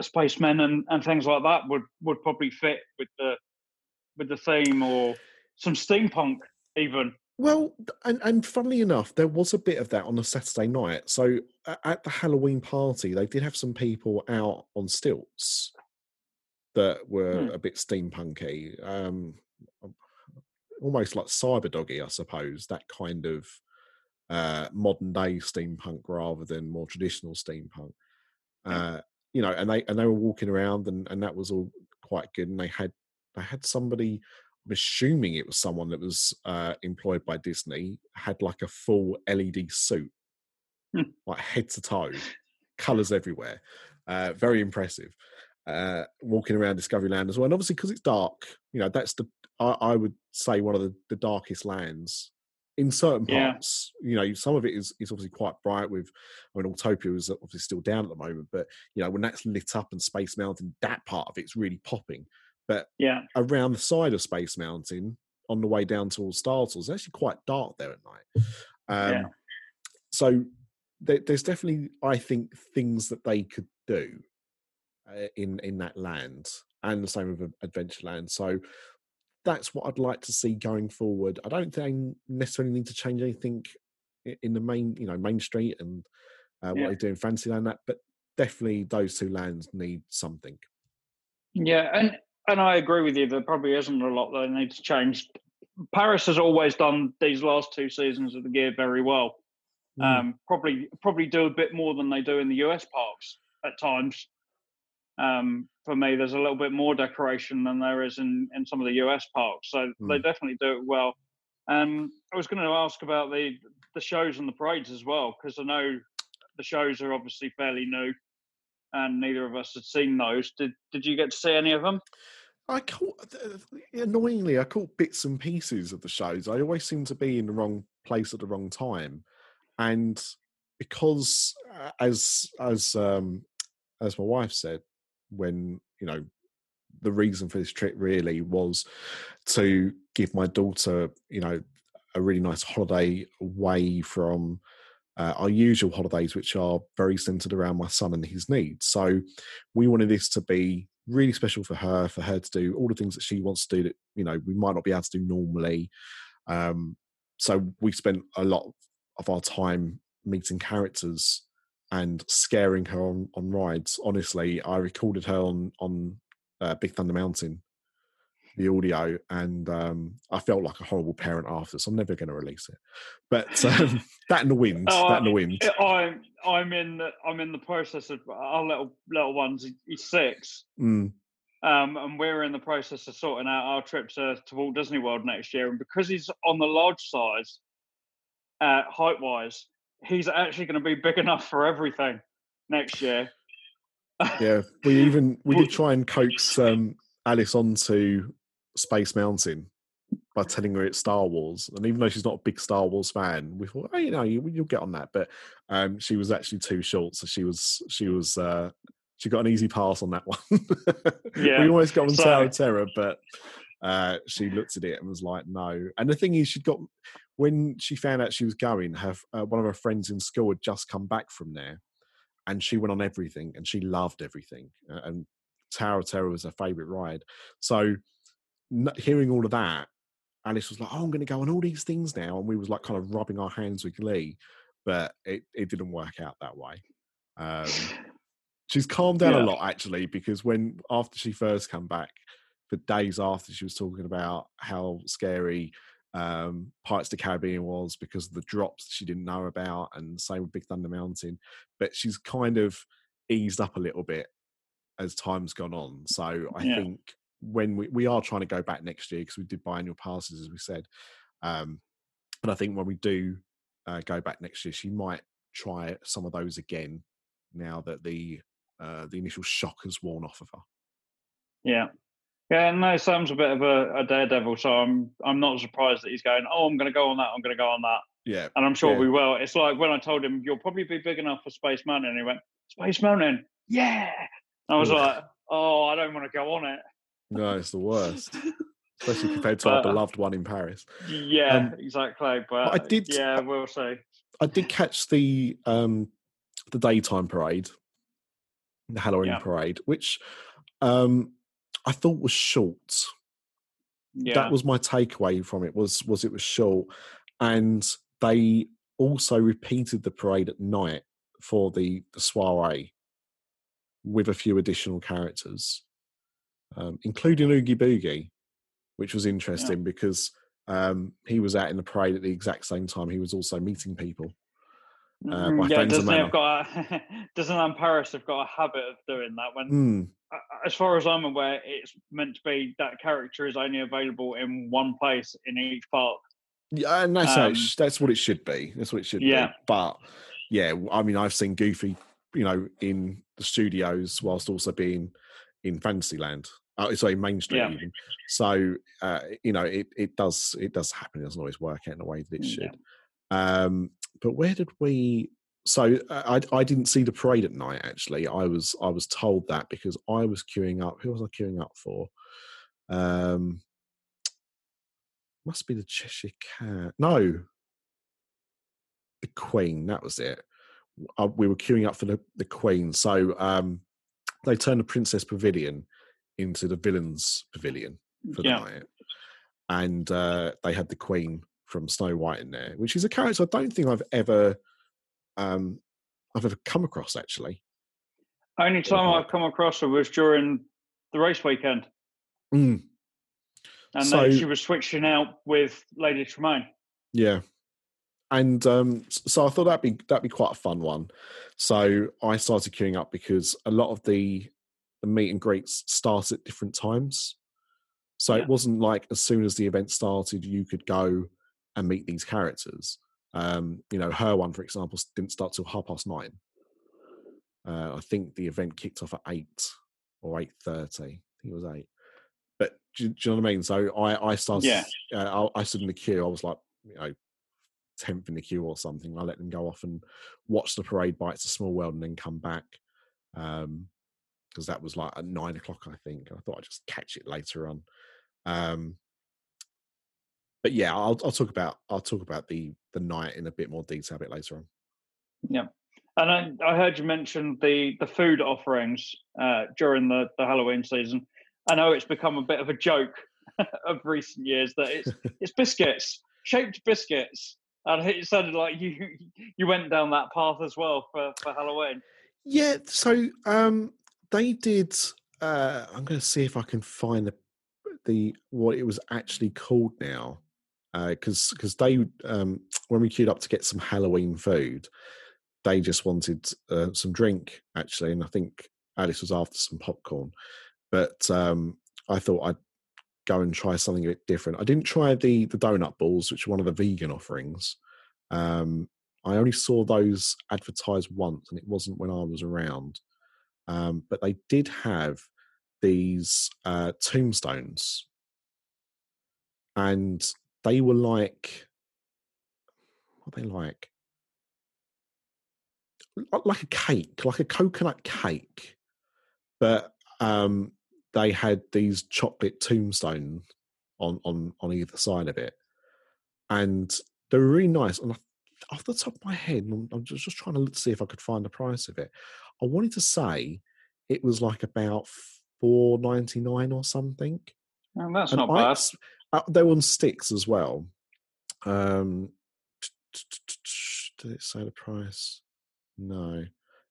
spacemen and, and things like that would would probably fit with the with the theme or some steampunk even. Well, and, and funnily enough, there was a bit of that on a Saturday night. So at the Halloween party, they did have some people out on stilts that were Hmm. a bit steampunky, um, almost like cyber doggy, I suppose. That kind of uh, modern day steampunk rather than more traditional steampunk. Uh, you know, and they and they were walking around, and, and that was all quite good. And they had they had somebody I'm assuming it was someone that was uh, employed by Disney, had like a full LED suit, Hmm. like head to toe, [laughs] colors everywhere. Uh, very impressive. Uh, walking around Discovery Land as well, and obviously because it's dark, you know that's the I, I would say one of the, the darkest lands in certain Yeah. parts. You know, some of it is is obviously quite bright. With I mean, Autopia is obviously still down at the moment, but you know when that's lit up and Space Mountain, that part of it's really popping. But Yeah, around the side of Space Mountain on the way down towards Star Tours. It's actually quite dark there at night. Um, Yeah. So there's definitely, I think, things that they could do in in that land, and the same with Adventureland. So that's what I'd like to see going forward. I don't think they necessarily need to change anything in the main, you know, Main Street and uh, what Yeah. they do in Fantasyland. That, but definitely those two lands need something. Yeah, and and I agree with you. There probably isn't a lot that needs to change. Paris has always done these last two seasons of the gear very well. Mm. Um, probably probably do a bit more than they do in the US parks at times. Um, for me, there's a little bit more decoration than there is in, in some of the US parks, so they Mm. definitely do it well. Um, I was going to ask about the the shows and the parades as well, because I know the shows are obviously fairly new, and neither of us had seen those. Did Did you get to see any of them? I caught annoyingly, I caught bits and pieces of the shows. I always seem to be in the wrong place at the wrong time, and because uh, as as um, as my wife said, when you know the reason for this trip really was to give my daughter, you know, a really nice holiday away from uh, our usual holidays, which are very centered around my son and his needs. So we wanted this to be really special for her, for her to do all the things that she wants to do that, you know, we might not be able to do normally. Um, so we spent a lot of our time meeting characters and scaring her on, on rides. Honestly, I recorded her on, on uh, Big Thunder Mountain the audio and um, I felt like a horrible parent after, so I'm never going to release it. But [laughs] um, that in the wind, Oh, that in the wind. I'm I'm in the I'm in the process of our little little ones. He's six, Mm, um, and we're in the process of sorting out our trip to, to Walt Disney World next year. And because he's on the large size, uh, height wise, he's actually going to be big enough for everything next year. yeah, we [laughs] even we did try and coax [laughs] um, Alice onto Space Mountain by telling her it's Star Wars, and even though she's not a big Star Wars fan, we thought, oh, you know, you, you'll get on that. But um, she was actually too short, so she was she was uh, she got an easy pass on that one. [laughs] Yeah, we almost got on so- Tower of Terror, but uh, she looked at it and was like, no. And the thing is, she got when she found out she was going, her uh, one of her friends in school had just come back from there, and she went on everything, and she loved everything. Uh, and Tower of Terror was her favourite ride. So n- hearing all of that, Alice was like, "Oh, I'm going to go on all these things now," and we was like kind of rubbing our hands with glee, but it, it didn't work out that way. Um, she's calmed down Yeah. a lot actually because when after she first come back, for days after she was talking about how scary um, Pirates of the Caribbean was because of the drops she didn't know about, and same with Big Thunder Mountain. But she's kind of eased up a little bit as time's gone on. So I Yeah. think when we, we are trying to go back next year because we did biannual passes as we said, um, and I think when we do uh, go back next year, she might try some of those again now that the uh, the initial shock has worn off of her. Yeah. Yeah, no, Sam's a bit of a, a daredevil, so I'm I'm not surprised that he's going, Oh, I'm gonna go on that, I'm gonna go on that. Yeah, And I'm sure Yeah. we will. It's like when I told him you'll probably be big enough for Space Mountain, and he went, Space Mountain, yeah. I was like, Oh, I don't want to go on it. no, it's the worst, [laughs] especially compared to our beloved one in Paris. Yeah, Um, exactly. But I did- yeah, we'll see. I did catch the um the daytime parade, the Halloween Yeah. parade, which um I thought was short. Yeah. That was my takeaway from it was was it was short, and they also repeated the parade at night for the the soiree with a few additional characters, um, including Oogie Boogie, which was interesting because um, he was out in the parade at the exact same time. He was also meeting people. Uh, Mm, by yeah, friends of Disney Manor. have got a, [laughs] Disneyland Paris have got a habit of doing that. When, Mm, as far as I'm aware, it's meant to be that character is only available in one place in each park. Yeah, and that's how it Um, sh- that's what it should be. That's what it should Yeah. be. But yeah, I mean, I've seen Goofy, you know, in the studios whilst also being in Fantasyland. Oh, sorry, Main Street. Yeah. Even. So uh, you know, it it does it does happen. It doesn't always work out in the way that it Yeah. should. Um, but where did we? So uh, I I didn't see the parade at night. Actually, I was I was told that because I was queuing up. Who was I queuing up for? Um, must be the Cheshire Cat. No, the Queen. That was it. Uh, we were queuing up for the, the Queen. So um, they turned the Princess Pavilion into the Villains Pavilion for the Yeah. night, and uh, they had the Queen from Snow White in there, which is a character I don't think I've ever um, I've ever come across actually. Only time. I've come across her was during the race weekend, Mm, and So- then she was switching out with Lady Tremaine. yeah. And um, so I thought that'd be that'd be quite a fun one. So I started queuing up because a lot of the the meet and greets start at different times. So Yeah. it wasn't like as soon as the event started, you could go and meet these characters. Um, you know, her one, for example, didn't start till half past nine. Uh, I think the event kicked off at eight or eight thirty. I think it was eight. But do, you- do you know what I mean? So I I started. Yeah. Uh, I, I stood in the queue. I was like, you know, tenth in the queue or something. I let them go off and watch the parade by It's a Small World and then come back. Um, because that was like at nine o'clock, I think. I thought I'd just catch it later on. Um, but yeah, I'll, I'll talk about I'll talk about the the night in a bit more detail a bit later on. Yeah, and I, I heard you mention the the food offerings uh, during the, the Halloween season. I know it's become a bit of a joke [laughs] of recent years that it's [laughs] it's biscuits, shaped biscuits, and it sounded like you [laughs] you went down that path as well for, for Halloween. Yeah, so um, they did. Uh, I'm going to see if I can find the, the what it was actually called now, because because they um, when we queued up to get some Halloween food, they just wanted uh, some drink actually, and I think Alice was after some popcorn, but um, I thought I'd go and try something a bit different. I didn't try the the donut balls, which are one of the vegan offerings. Um, I only saw those advertised once, and it wasn't when I was around. Um, but they did have these uh, tombstones, and they were like, what are they like? Like a cake, like a coconut cake, but um, they had these chocolate tombstones on on on either side of it, and they were really nice. And I off the top of my head, I'm, just, just trying to look- see if I could find the price of it. I wanted to say it was like about four ninety nine or something. And that's And not I bad. Uh, they were on sticks as well. Um, did it say the price? No.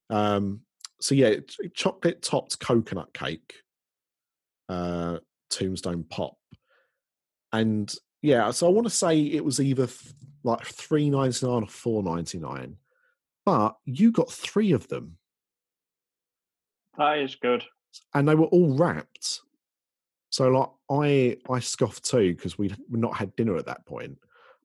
Um, so yeah, chocolate topped coconut cake, uh, tombstone pop, and yeah. So I want to say it was either th- like three ninety nine or four ninety nine, but you got three of them, That is good. and they were all wrapped. So like I I scoffed too because we'd not had dinner at that point,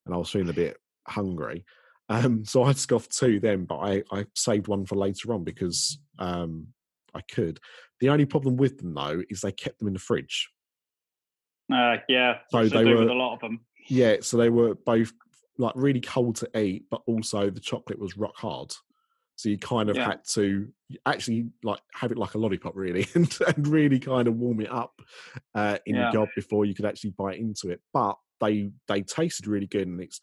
and I was feeling a bit hungry. Um, so I scoffed two then, but I I saved one for later on because um I could. The only problem with them though is they kept them in the fridge. Uh, yeah, So they, were- with a lot of them. Yeah, so they were both like really cold to eat, but also the chocolate was rock hard. So you kind of Yeah. had to actually like have it like a lollipop, really, [laughs] and, and really kind of warm it up uh, in Yeah. your gob before you could actually bite into it. But they they tasted really good, and it's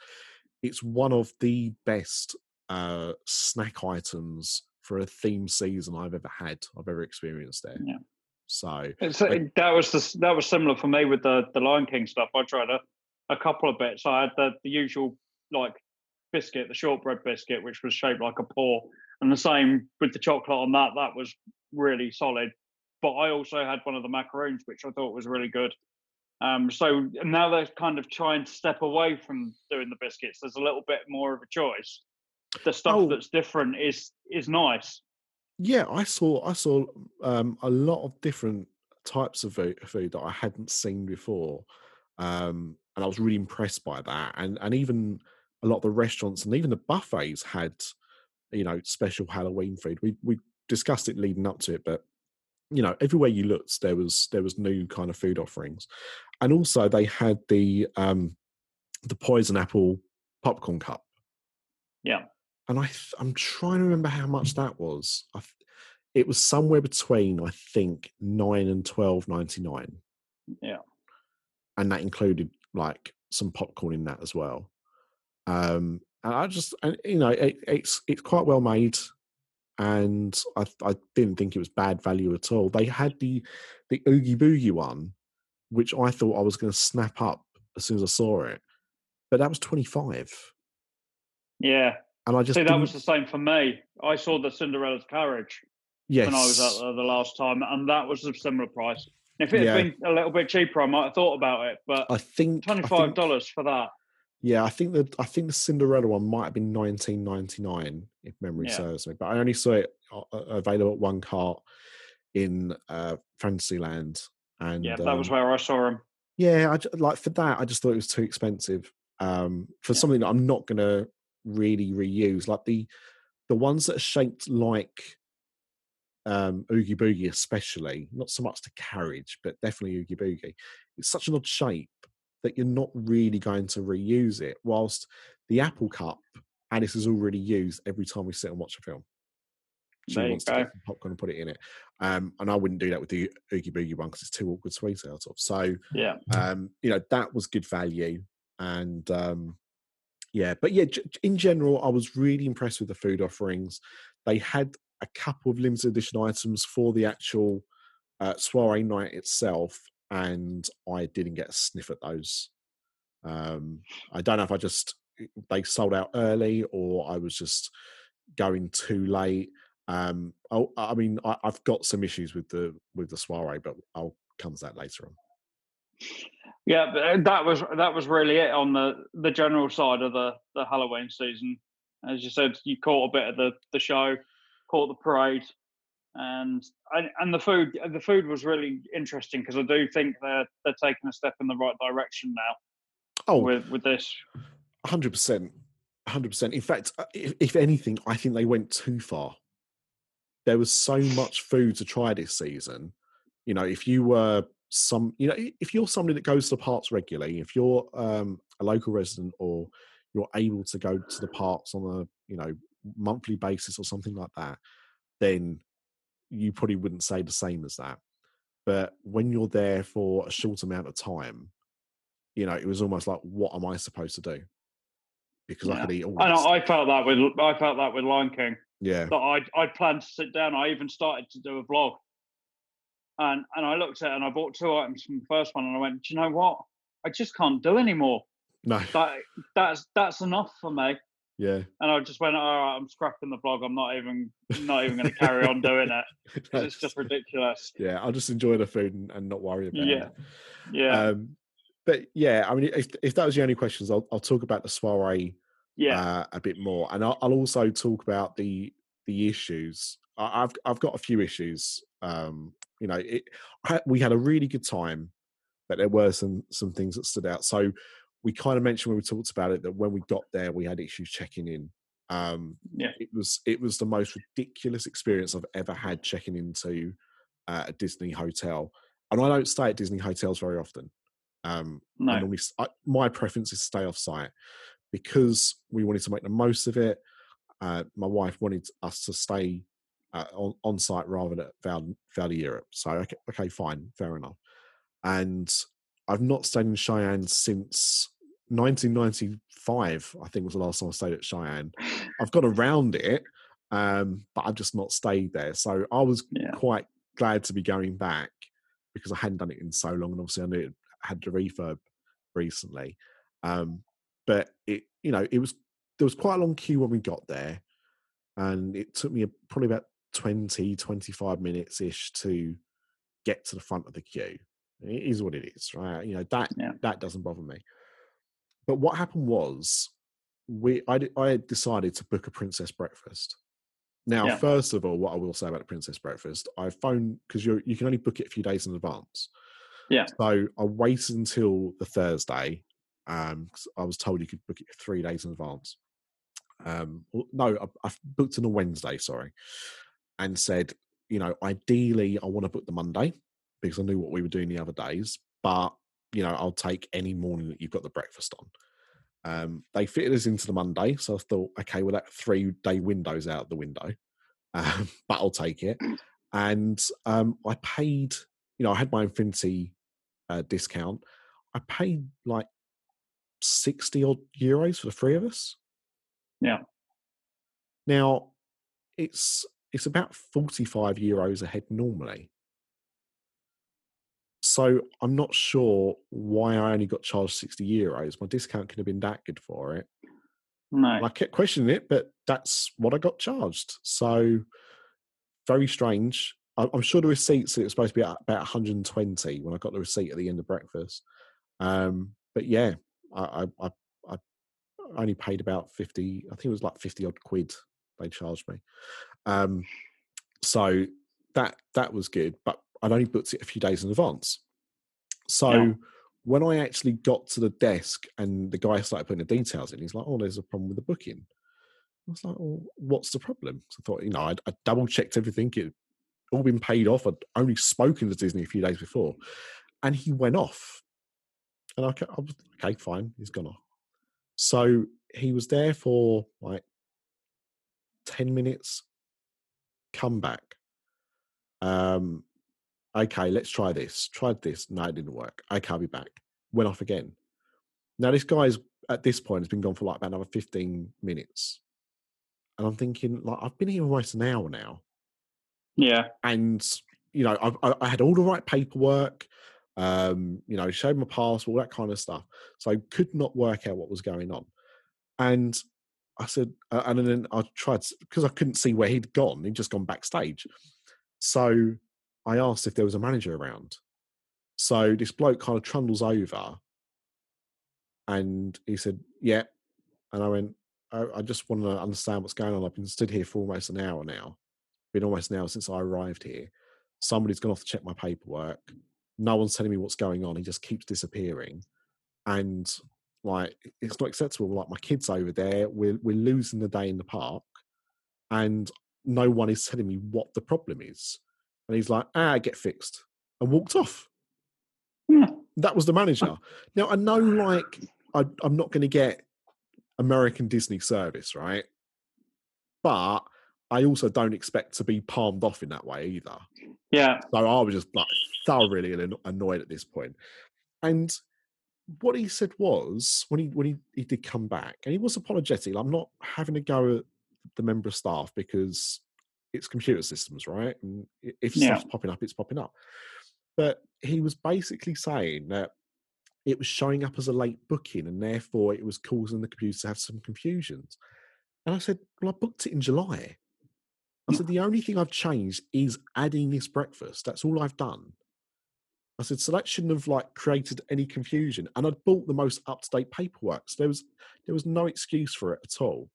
it's one of the best uh, snack items for a theme season I've ever had. I've ever experienced there. Yeah. So It's, Like- that was the, that was similar for me with the the Lion King stuff. I tried a, a couple of bits. I had the, the usual like biscuit, the shortbread biscuit, which was shaped like a paw, and the same with the chocolate on that. That was really solid. But I also had one of the macaroons, which I thought was really good. Um, so now they're kind of trying to step away from doing the biscuits. There's a little bit more of a choice. The stuff Oh. that's different is is nice. Yeah, I saw I saw um, a lot of different types of food, food that I hadn't seen before, um, and I was really impressed by that. And and even a lot of the restaurants and even the buffets had, you know, special Halloween food. We we discussed it leading up to it, but you know, everywhere you looked, there was there was new kind of food offerings, and also they had the um, the poison apple popcorn cup. Yeah. and I th- I'm trying to remember how much that was. I th- it was somewhere between I think nine and twelve ninety nine. Yeah. and that included like some popcorn in that as well. Um, and I just, you know, it, it's it's quite well made, and I I didn't think it was bad value at all. They had the the Oogie Boogie one, which I thought I was going to snap up as soon as I saw it, but that was twenty five, Yeah. and I just See, that didn't- was the same for me. I saw the Cinderella's Carriage yes, when I was out there the last time, and that was a similar price. If it had Yeah. been a little bit cheaper, I might have thought about it. But I think twenty five dollars for that. Yeah, I think that I think the Cinderella one might have been nineteen ninety nine, if memory Yeah. serves me. But I only saw it uh, uh, available at one cart in uh, Fantasyland, and Yeah, that was um, where I saw them. yeah, I like for that. I just thought it was too expensive um, for Yeah. something that I'm not going to really reuse. Like the the ones that are shaped like um, Oogie Boogie, especially not so much the carriage, but definitely Oogie Boogie. It's such an odd shape that you're not really going to reuse it. Whilst the Apple Cup, Alice is already used every time we sit and watch a film. She There wants to get popcorn and put it in it. Um, and I wouldn't do that with the Oogie Boogie one because it's too awkward to eat out of. So Yeah, um, you know that was good value and um, yeah but yeah in general i was really impressed with the food offerings they had a couple of limited edition items for the actual uh, soiree night itself and i didn't get a sniff at those um, i don't know if i just they sold out early or i was just going too late um, oh, i mean I, i've got some issues with the with the soiree but i'll come to that later on yeah. uh, That was that was really it on the the general side of the the Halloween season. As you said, you caught a bit of the the show, caught the parade, and and, the food. The food was really interesting because I do think they're they're taking a step in the right direction now oh with with this. hundred percent, hundred percent. In fact, uh, if, if anything, I think they went too far. There was so much food to try this season. You know, if you were some, you know, if you're somebody that goes to the parks regularly, if you're um, a local resident or you're able to go to the parks on a you know monthly basis or something like that, then you probably wouldn't say the same as that. But when you're there for a short amount of time, you know, it was almost like, what am I supposed to do? Because I Yeah. could eat all. I, I felt that with I felt that with Lion King. yeah, that I I planned to sit down. I even started to do a vlog, and and I looked at it and I bought two items from the first one, and I went, do you know what? I just can't do anymore. no, That that's that's enough for me. Yeah. And I just went, all right, I'm scrapping the blog. I'm not even not even going to carry on doing it [laughs] it's just ridiculous. yeah, I'll just enjoy the food and, and not worry about Yeah. it. Yeah, Um, but yeah, I mean, if, if that was the only questions, I'll, I'll talk about the soiree yeah, uh, a bit more, and I'll, I'll also talk about the the issues. I, I've I've got a few issues. Um, you know, it, I, we had a really good time, but there were some some things that stood out. So we kind of mentioned when we talked about it that when we got there, we had issues checking in. Um, Yeah. it was it was the most ridiculous experience I've ever had checking into uh, a Disney hotel, and I don't stay at Disney hotels very often. Um, I no, normally, s- I, my preference is stay off site because we wanted to make the most of it. Uh, my wife wanted us to stay uh, on, on site rather than at Val, Valley Europe. So, okay, okay, fine, fair enough. And I've not stayed in Cheyenne since 1995, I think was the last time I stayed at Cheyenne. I've got around it, um, but I've just not stayed there. So I was Yeah. quite glad to be going back because I hadn't done it in so long, and obviously I knew it had the refurb recently. Um, but it, you know, it was there was quite a long queue when we got there, and it took me a, probably about 20, 25 minutes ish to get to the front of the queue. It is what it is, right? You know that Yeah. that doesn't bother me. But what happened was, we I had decided to book a princess breakfast. Now, Yeah. first of all, what I will say about the princess breakfast, I phoned because you you can only book it a few days in advance. Yeah. So I waited until the Thursday. Um, I was told you could book it three days in advance. Um, no, I, I booked on a Wednesday. Sorry, and said, you know, ideally I want to book the Monday because I knew what we were doing the other days, but you know, I'll take any morning that you've got the breakfast on. Um, they fitted us into the Monday, so I thought, okay, well, that three day window's out the window, [laughs] um, but I'll take it. And um, I paid, you know, I had my Infinity uh, discount. I paid like 60 odd euros for the three of us. Yeah. Now, it's it's about 45 euros ahead normally. So I'm not sure why I only got charged 60 euros. My discount could have been that good for it. no. And I kept questioning it, but that's what I got charged. So very strange. I'm sure the receipts it was supposed to be at about 120 when I got the receipt at the end of breakfast. Um, but yeah, I, I, I, I only paid about 50. I think it was like 50 odd quid they charged me. Um, so that that was good, but I'd only booked it a few days in advance. So Yeah. when I actually got to the desk and the guy started putting the details in, he's like, "Oh, there's a problem with the booking." I was like, "Well, what's the problem?" So I thought, you know, I'd, I double checked everything; it all been paid off. I'd only spoken to Disney a few days before, and he went off. And I, I was okay, fine, he's gone off. So he was there for like ten minutes. Come back. Um, okay, let's try this. Tried this. No, it didn't work. Okay, I'll be back. Went off again. Now this guy's at this point has been gone for like about another 15 minutes. And I'm thinking, like, I've been here almost an hour now. Yeah. And, you know, I, I had all the right paperwork, um, you know, showed my passport, all that kind of stuff. So I could not work out what was going on. And I said, uh, and then I tried, because I couldn't see where he'd gone, he'd just gone backstage. So I asked if there was a manager around. So this bloke kind of trundles over and he said, Yeah. And I went, I, I just want to understand what's going on. I've been stood here for almost an hour now. Been almost an hour since I arrived here. Somebody's gone off to check my paperwork. No one's telling me what's going on. He just keeps disappearing. And like it's not acceptable. Like my kids over there, we're we're losing the day in the park, and no one is telling me what the problem is. And he's like, ah, get fixed, and walked off. Hmm. That was the manager. Now I know, like, I, I'm not going to get American Disney service, right? But I also don't expect to be palmed off in that way either. Yeah. So I was just like thoroughly anno- annoyed at this point. And what he said was when he when he, he did come back, and he was apologetic. I'm not having to go at the member of staff because it's computer systems, right? And if Yeah. stuff's popping up, it's popping up. But he was basically saying that it was showing up as a late booking, and therefore it was causing the computer to have some confusions. And I said, "Well, I booked it in July." I said, mm. "The only thing I've changed is adding this breakfast. That's all I've done." I said, "So that shouldn't have like created any confusion." And I'd bought the most up to date paperwork, so there was there was no excuse for it at all.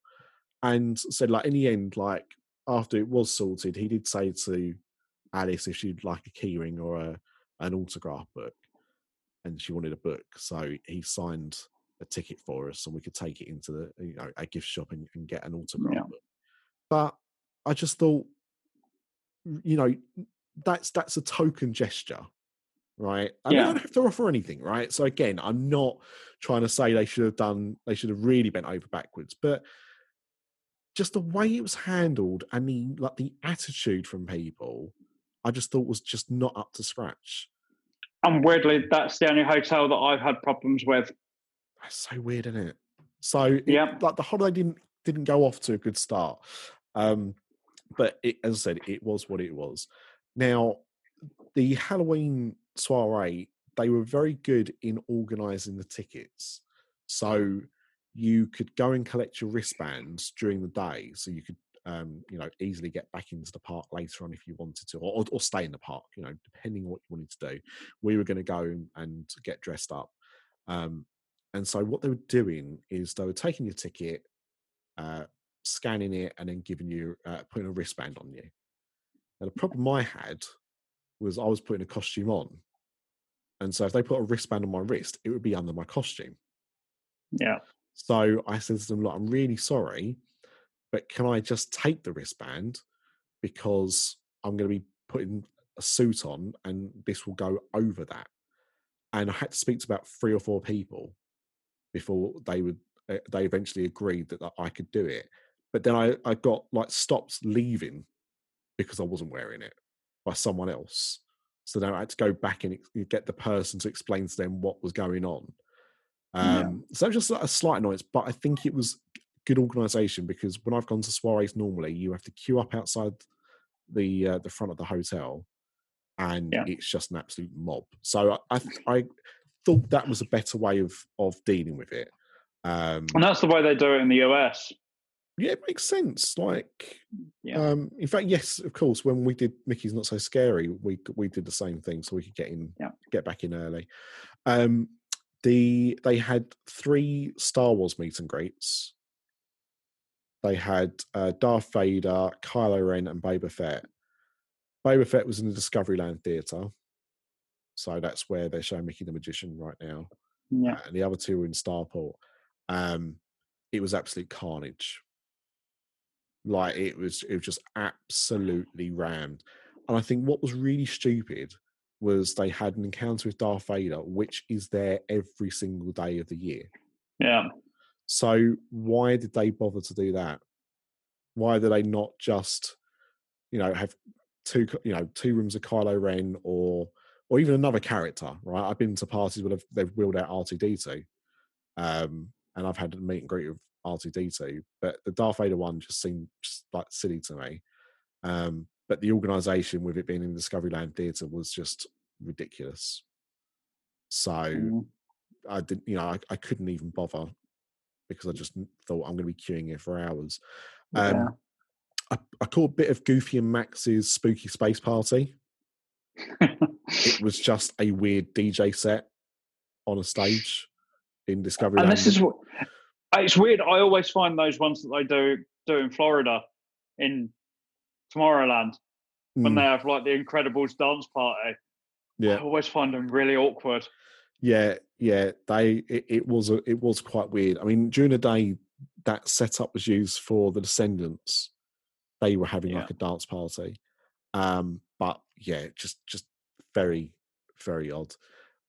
And said, like in the end, like after it was sorted, he did say to Alice if she'd like a keyring or a an autograph book, and she wanted a book, so he signed a ticket for us, and we could take it into the you know a gift shop and, and get an autograph Yeah. book. But I just thought, you know, that's that's a token gesture, right? I Yeah. they don't have to offer anything, right? So again, I'm not trying to say they should have done, they should have really bent over backwards, but just the way it was handled and the like the attitude from people, I just thought was just not up to scratch. And weirdly, that's the only hotel that I've had problems with. That's so weird, isn't it? So yeah, like the holiday didn't didn't go off to a good start. Um, but it, as I said, it was what it was. Now, the Halloween soiree, they were very good in organising the tickets. So you could go and collect your wristbands during the day, so you could, um, you know, easily get back into the park later on if you wanted to, or, or stay in the park, you know, depending what you wanted to do. We were going to go and- and get dressed up. Um, and so what they were doing is they were taking your ticket, uh, scanning it, and then giving you uh, putting a wristband on you. Now the problem I had was I was putting a costume on, and so if they put a wristband on my wrist, it would be under my costume. Yeah. So I said to them, "Look, I'm really sorry, but can I just take the wristband because I'm going to be putting a suit on, and this will go over that." And I had to speak to about three or four people before they would uh, they eventually agreed that, that I could do it. But then I, I got like stopped leaving because I wasn't wearing it by someone else. So then I had to go back and get the person to explain to them what was going on. Yeah. Um, So it was just a slight annoyance, but I think it was good organisation because when I've gone to soirees normally, you have to queue up outside the uh, the front of the hotel, and Yeah. it's just an absolute mob. So I, I I thought that was a better way of of dealing with it. Um, And that's the way they do it in the US. Yeah, it makes sense. Like, Yeah. um, in fact, yes, of course. When we did Mickey's Not So Scary, we we did the same thing, so we could get in, Yeah. get back in early. Um, the they had three Star Wars meet and greets. They had uh, Darth Vader, Kylo Ren, and Boba Fett. Boba Fett was in the Discoveryland Theatre, so that's where they're showing Mickey the Magician right now Yeah. and the other two were in Starport. Um, it was absolute carnage. Like it was, it was just absolutely rammed. And I think what was really stupid was they had an encounter with Darth Vader, which is there every single day of the year. Yeah. So why did they bother to do that? Why did they not just, you know, have two, you know, two rooms of Kylo Ren or or even another character? Right, I've been to parties where they've, they've wheeled out R two D two, um, and I've had a meet and greet with R two D two, but the Darth Vader one just seemed just like silly to me. Um, but the organisation with it being in Discoveryland Theatre was just ridiculous. So Mm. I didn't, you know, I, I couldn't even bother because I just thought I'm going to be queuing here for hours. Um, I, I caught a bit of Goofy and Max's Spooky Space Party. It was [laughs] just a weird DJ set on a stage in Discovery. and this is what it's weird. I always find those ones that they do do in Florida, in Tomorrowland, when they have like the Incredibles dance party. Yeah, I always find them really awkward. yeah, yeah. They it, it was a, it was quite weird. I mean, during the day, that setup was used for the Descendants. They were having like a dance party, um, but yeah, just just very very odd.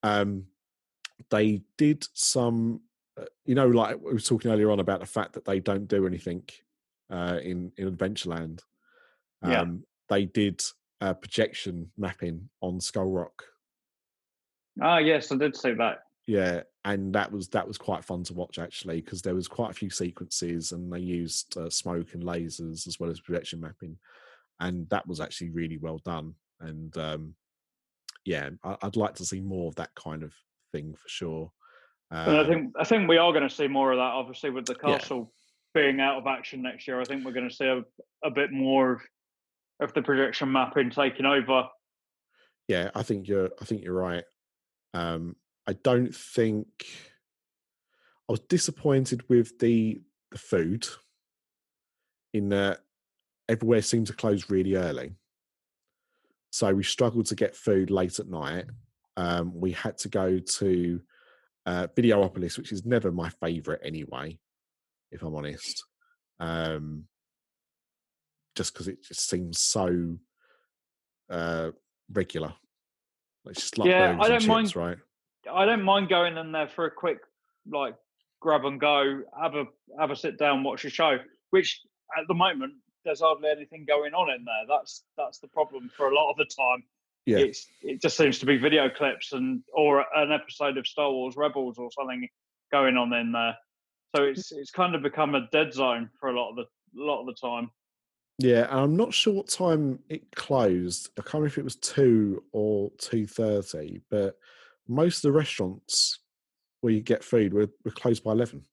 Um, they did some, uh, you know, like we were talking earlier on about the fact that they don't do anything uh, in in Adventureland. Um, Yeah. They did uh, projection mapping on Skull Rock. Ah, yes, I did see that. Yeah, and that was that was quite fun to watch actually because there was quite a few sequences and they used uh, smoke and lasers as well as projection mapping, and that was actually really well done. And um, yeah, I, I'd like to see more of that kind of thing for sure. And I Um, think I think we are going to see more of that. Obviously, with the Yeah. castle being out of action next year, I think we're going to see a, a bit more of, the projection mapping taking over. yeah, I think you're I think you're right. Um, I don't think I was disappointed with the the food in that everywhere seemed to close really early. So we struggled to get food late at night. Um, we had to go to uh, Videopolis, which is never my favourite anyway, if I'm honest. Um, just because it just seems so uh, regular. It's just like Yeah, I don't mind- right? I don't mind going in there for a quick like grab and go, have a have a sit down, watch a show. Which at the moment there's hardly anything going on in there. That's that's the problem for a lot of the time. Yeah. It's it just seems to be video clips and or an episode of Star Wars Rebels or something going on in there. So it's it's kind of become a dead zone for a lot of the a lot of the time. Yeah, and I'm not sure what time it closed. I can't remember if it was two or two thirty, but most of the restaurants where you get food were, were closed by eleven.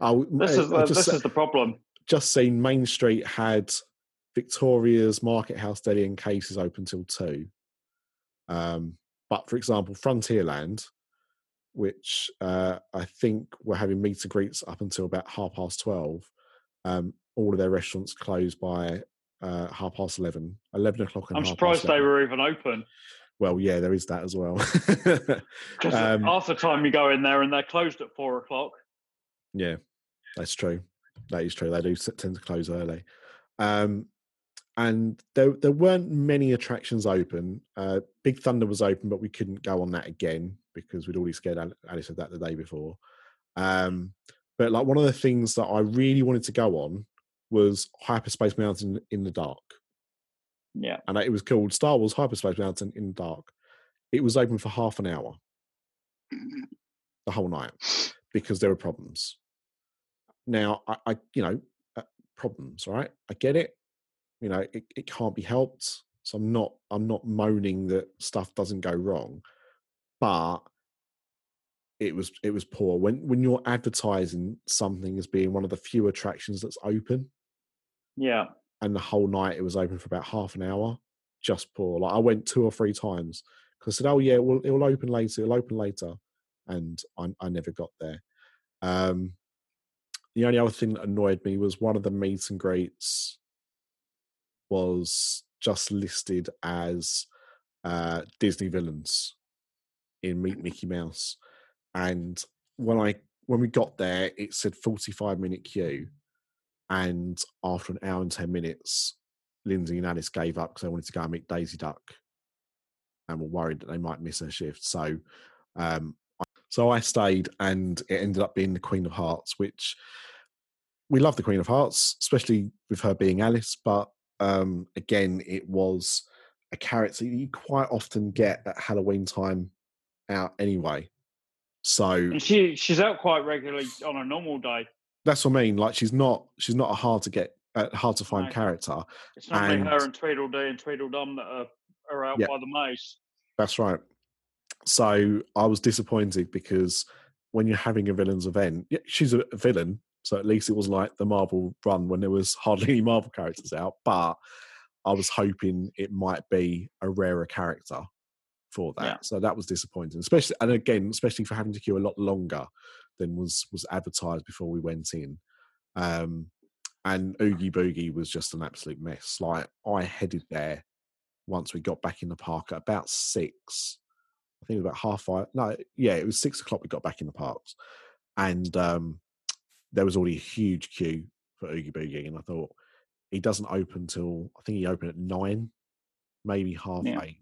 Oh, This is I the, this is the problem. just seen Main Street had Victoria's Market House Deli and Casey's open till two. Um, but for example, Frontierland, which uh, I think were having meet and greets up until about half past twelve, um, all of their restaurants closed by uh, half past 11, 11 o'clock. And I'm surprised they were even open. Well, yeah, there is that as well. [laughs] Because Um, half the time you go in there and they're closed at four o'clock. Yeah, that's true. That is true. They do tend to close early. Um, and there there weren't many attractions open. Uh, Big Thunder was open, but we couldn't go on that again because we'd already scared Alice of that the day before. Um, but like one of the things that I really wanted to go on was Hyperspace Mountain in the dark, Yeah. and it was called Star Wars Hyperspace Mountain in the dark. It was open for half an hour, the whole night, because there were problems. Now, I, I you know, uh, problems, right? I get it. You know, it, it can't be helped. So I'm not, I'm not moaning that stuff doesn't go wrong, but it was it was poor. When when you're advertising something as being one of the few attractions that's open Yeah. and the whole night it was open for about half an hour just poor. Like i went two or three times because i said oh yeah it will, it will open later it'll open later and I, I never got there. Um the only other thing that annoyed me was one of the meet and greets was just listed as uh disney villains in meet mickey mouse and when i when we got there it said 45 minute queue and after an hour and 10 minutes lindsay and alice gave up because they wanted to go and meet daisy duck and were worried that they might miss her shift so um so i stayed and it ended up being the queen of hearts which we love the queen of hearts especially with her being alice but um again it was a character you quite often get at halloween time out anyway so And she she's out quite regularly on a normal day. that's what I mean. Like she's not she's not a hard to get uh, hard to find Right. character. It's normally And- her and Tweedledee and Tweedledum that are, are out Yeah. by the maze. That's right. So I was disappointed because when you're having a villains event, yeah, she's a villain. So at least it was like the Marvel run when there was [laughs] hardly any Marvel characters out. But I was hoping it might be a rarer character for that. Yeah. So that was disappointing, especially and again, especially for having to queue a lot longer than was was advertised before we went in. Um, and Oogie Boogie was just an absolute mess. Like I headed there once we got back in the park at about six. I think it was about half five. No, yeah, it was six o'clock. We got back in the parks, and um, there was already a huge queue for Oogie Boogie, and I thought he doesn't open till I think he opened at nine, maybe half Yeah. eight.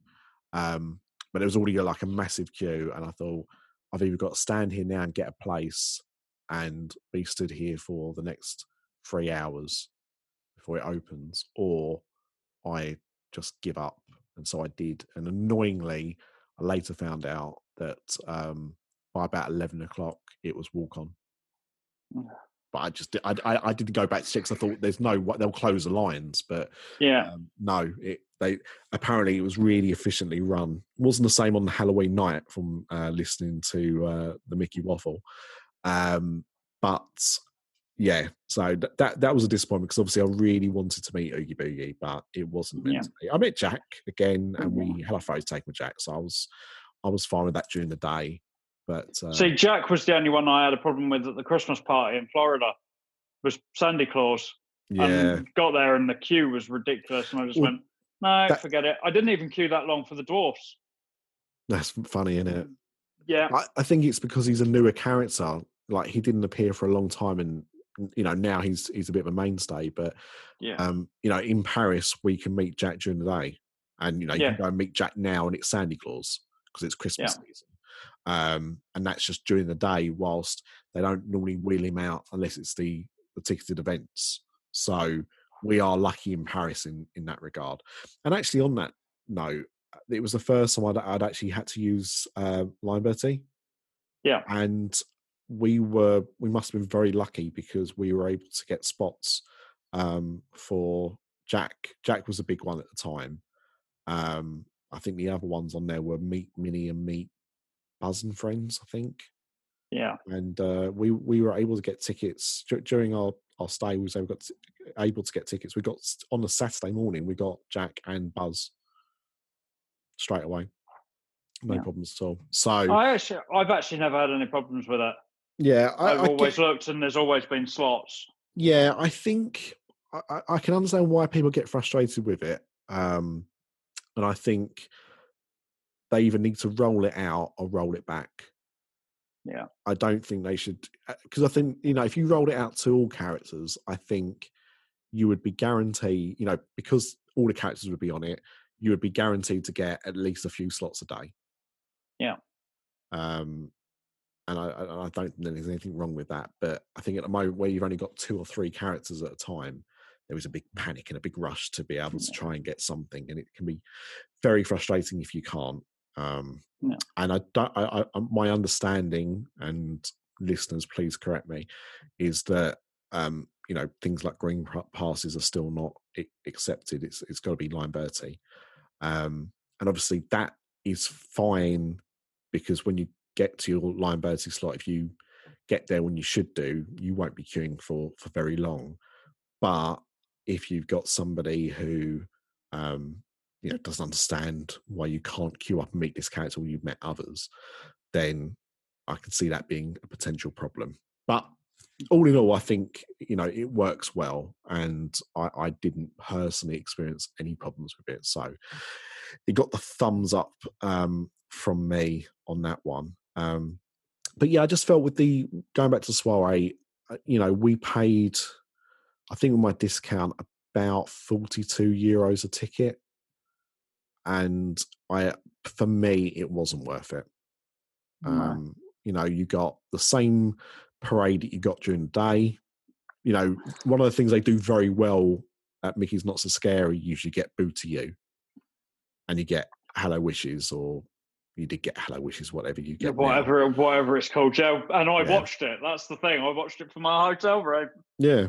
Um, but it was already like a massive queue, and I thought I've either got to stand here now and get a place, and be stood here for the next three hours before it opens, or I just give up. And so I did. And annoyingly, I later found out that um, by about 11 o'clock, it was walk on. But I just, I, I, I didn't go back to check 'cause I thought there's no, they'll close the lines. But Yeah. um, no, it, they apparently it was really efficiently run. wasn't the same on the Halloween night from uh, listening to uh, the Mickey Waffle. Um, but yeah, so th- that that was a disappointment because obviously I really wanted to meet Oogie Boogie, but it wasn't meant Yeah. to be. I met Jack again, and we had our photos taken with Jack, so I was I was fine with that during the day. But uh, See, Jack was the only one I had a problem with at the Christmas party in Florida. Was Sandy Claws. yeah, And got there and the queue was ridiculous, and I just Well, went, no, that- forget it. I didn't even queue that long for the dwarfs. that's funny, isn't it? Yeah, I, I think it's because he's a newer character. Like he didn't appear for a long time, and you know now he's he's a bit of a mainstay. But yeah, um, you know, in Paris we can meet Jack during the day, and you know you can go and meet Jack now, and it's Sandy Claws because it's Christmas season. Um, and that's just during the day, whilst they don't normally wheel him out unless it's the the ticketed events. So we are lucky in Paris in in that regard. And actually, on that note, it was the first time I'd, I'd actually had to use uh, Lineberty. Yeah. and we were we must have been very lucky because we were able to get spots um, for Jack. Jack was a big one at the time. Um, I think the other ones on there were Meet Minnie and Meet Buzz and Friends. I think yeah. and uh, we we were able to get tickets dur- during our our stay. We able, got able to get tickets. We got on the Saturday morning. We got Jack and Buzz straight away. No Yeah. problems at all. So I actually, I've actually never had any problems with it. yeah, I, I've I always get- looked, and there's always been slots. yeah, I think I- I can understand why people get frustrated with it, um, and I think they either need to roll it out or roll it back. Yeah. I don't think they should because I think you know if you rolled it out to all characters, I think you would be guaranteed you know because all the characters would be on it, you would be guaranteed to get at least a few slots a day. Yeah. Um, and I, I I don't think there's anything wrong with that, but I think at the moment where you've only got two or three characters at a time, there was a big panic and a big rush to be able to [laughs] try and get something, and it can be very frustrating if you can't. Um. And I don't. I, I, my understanding, and listeners, please correct me, is that um, you know things like green passes are still not accepted. It's it's got to be line um, and obviously that is fine because when you get to your Lineberty slot, if you get there when you should do, you won't be queuing for for very long. But if you've got somebody who um, you know doesn't understand why you can't queue up and meet this character when you've met others, then I can see that being a potential problem. But all in all, I think you know it works well, and I, I didn't personally experience any problems with it. So it got the thumbs up um, from me on that one. Um, but yeah, I just felt with the going back to soiree, uh, you know, we paid, I think with my discount, about forty-two euros a ticket, and I, for me, it wasn't worth it. Um, you know, you got the same parade that you got during the day. You know, one of the things they do very well at Mickey's Not So Scary, you usually get Boo to You, and you get HalloWishes, or you did get HalloWishes, whatever you Yeah, get. now. whatever, whatever it's called, Joe. And I Yeah. watched it. That's the thing. I watched it from my hotel room. Yeah,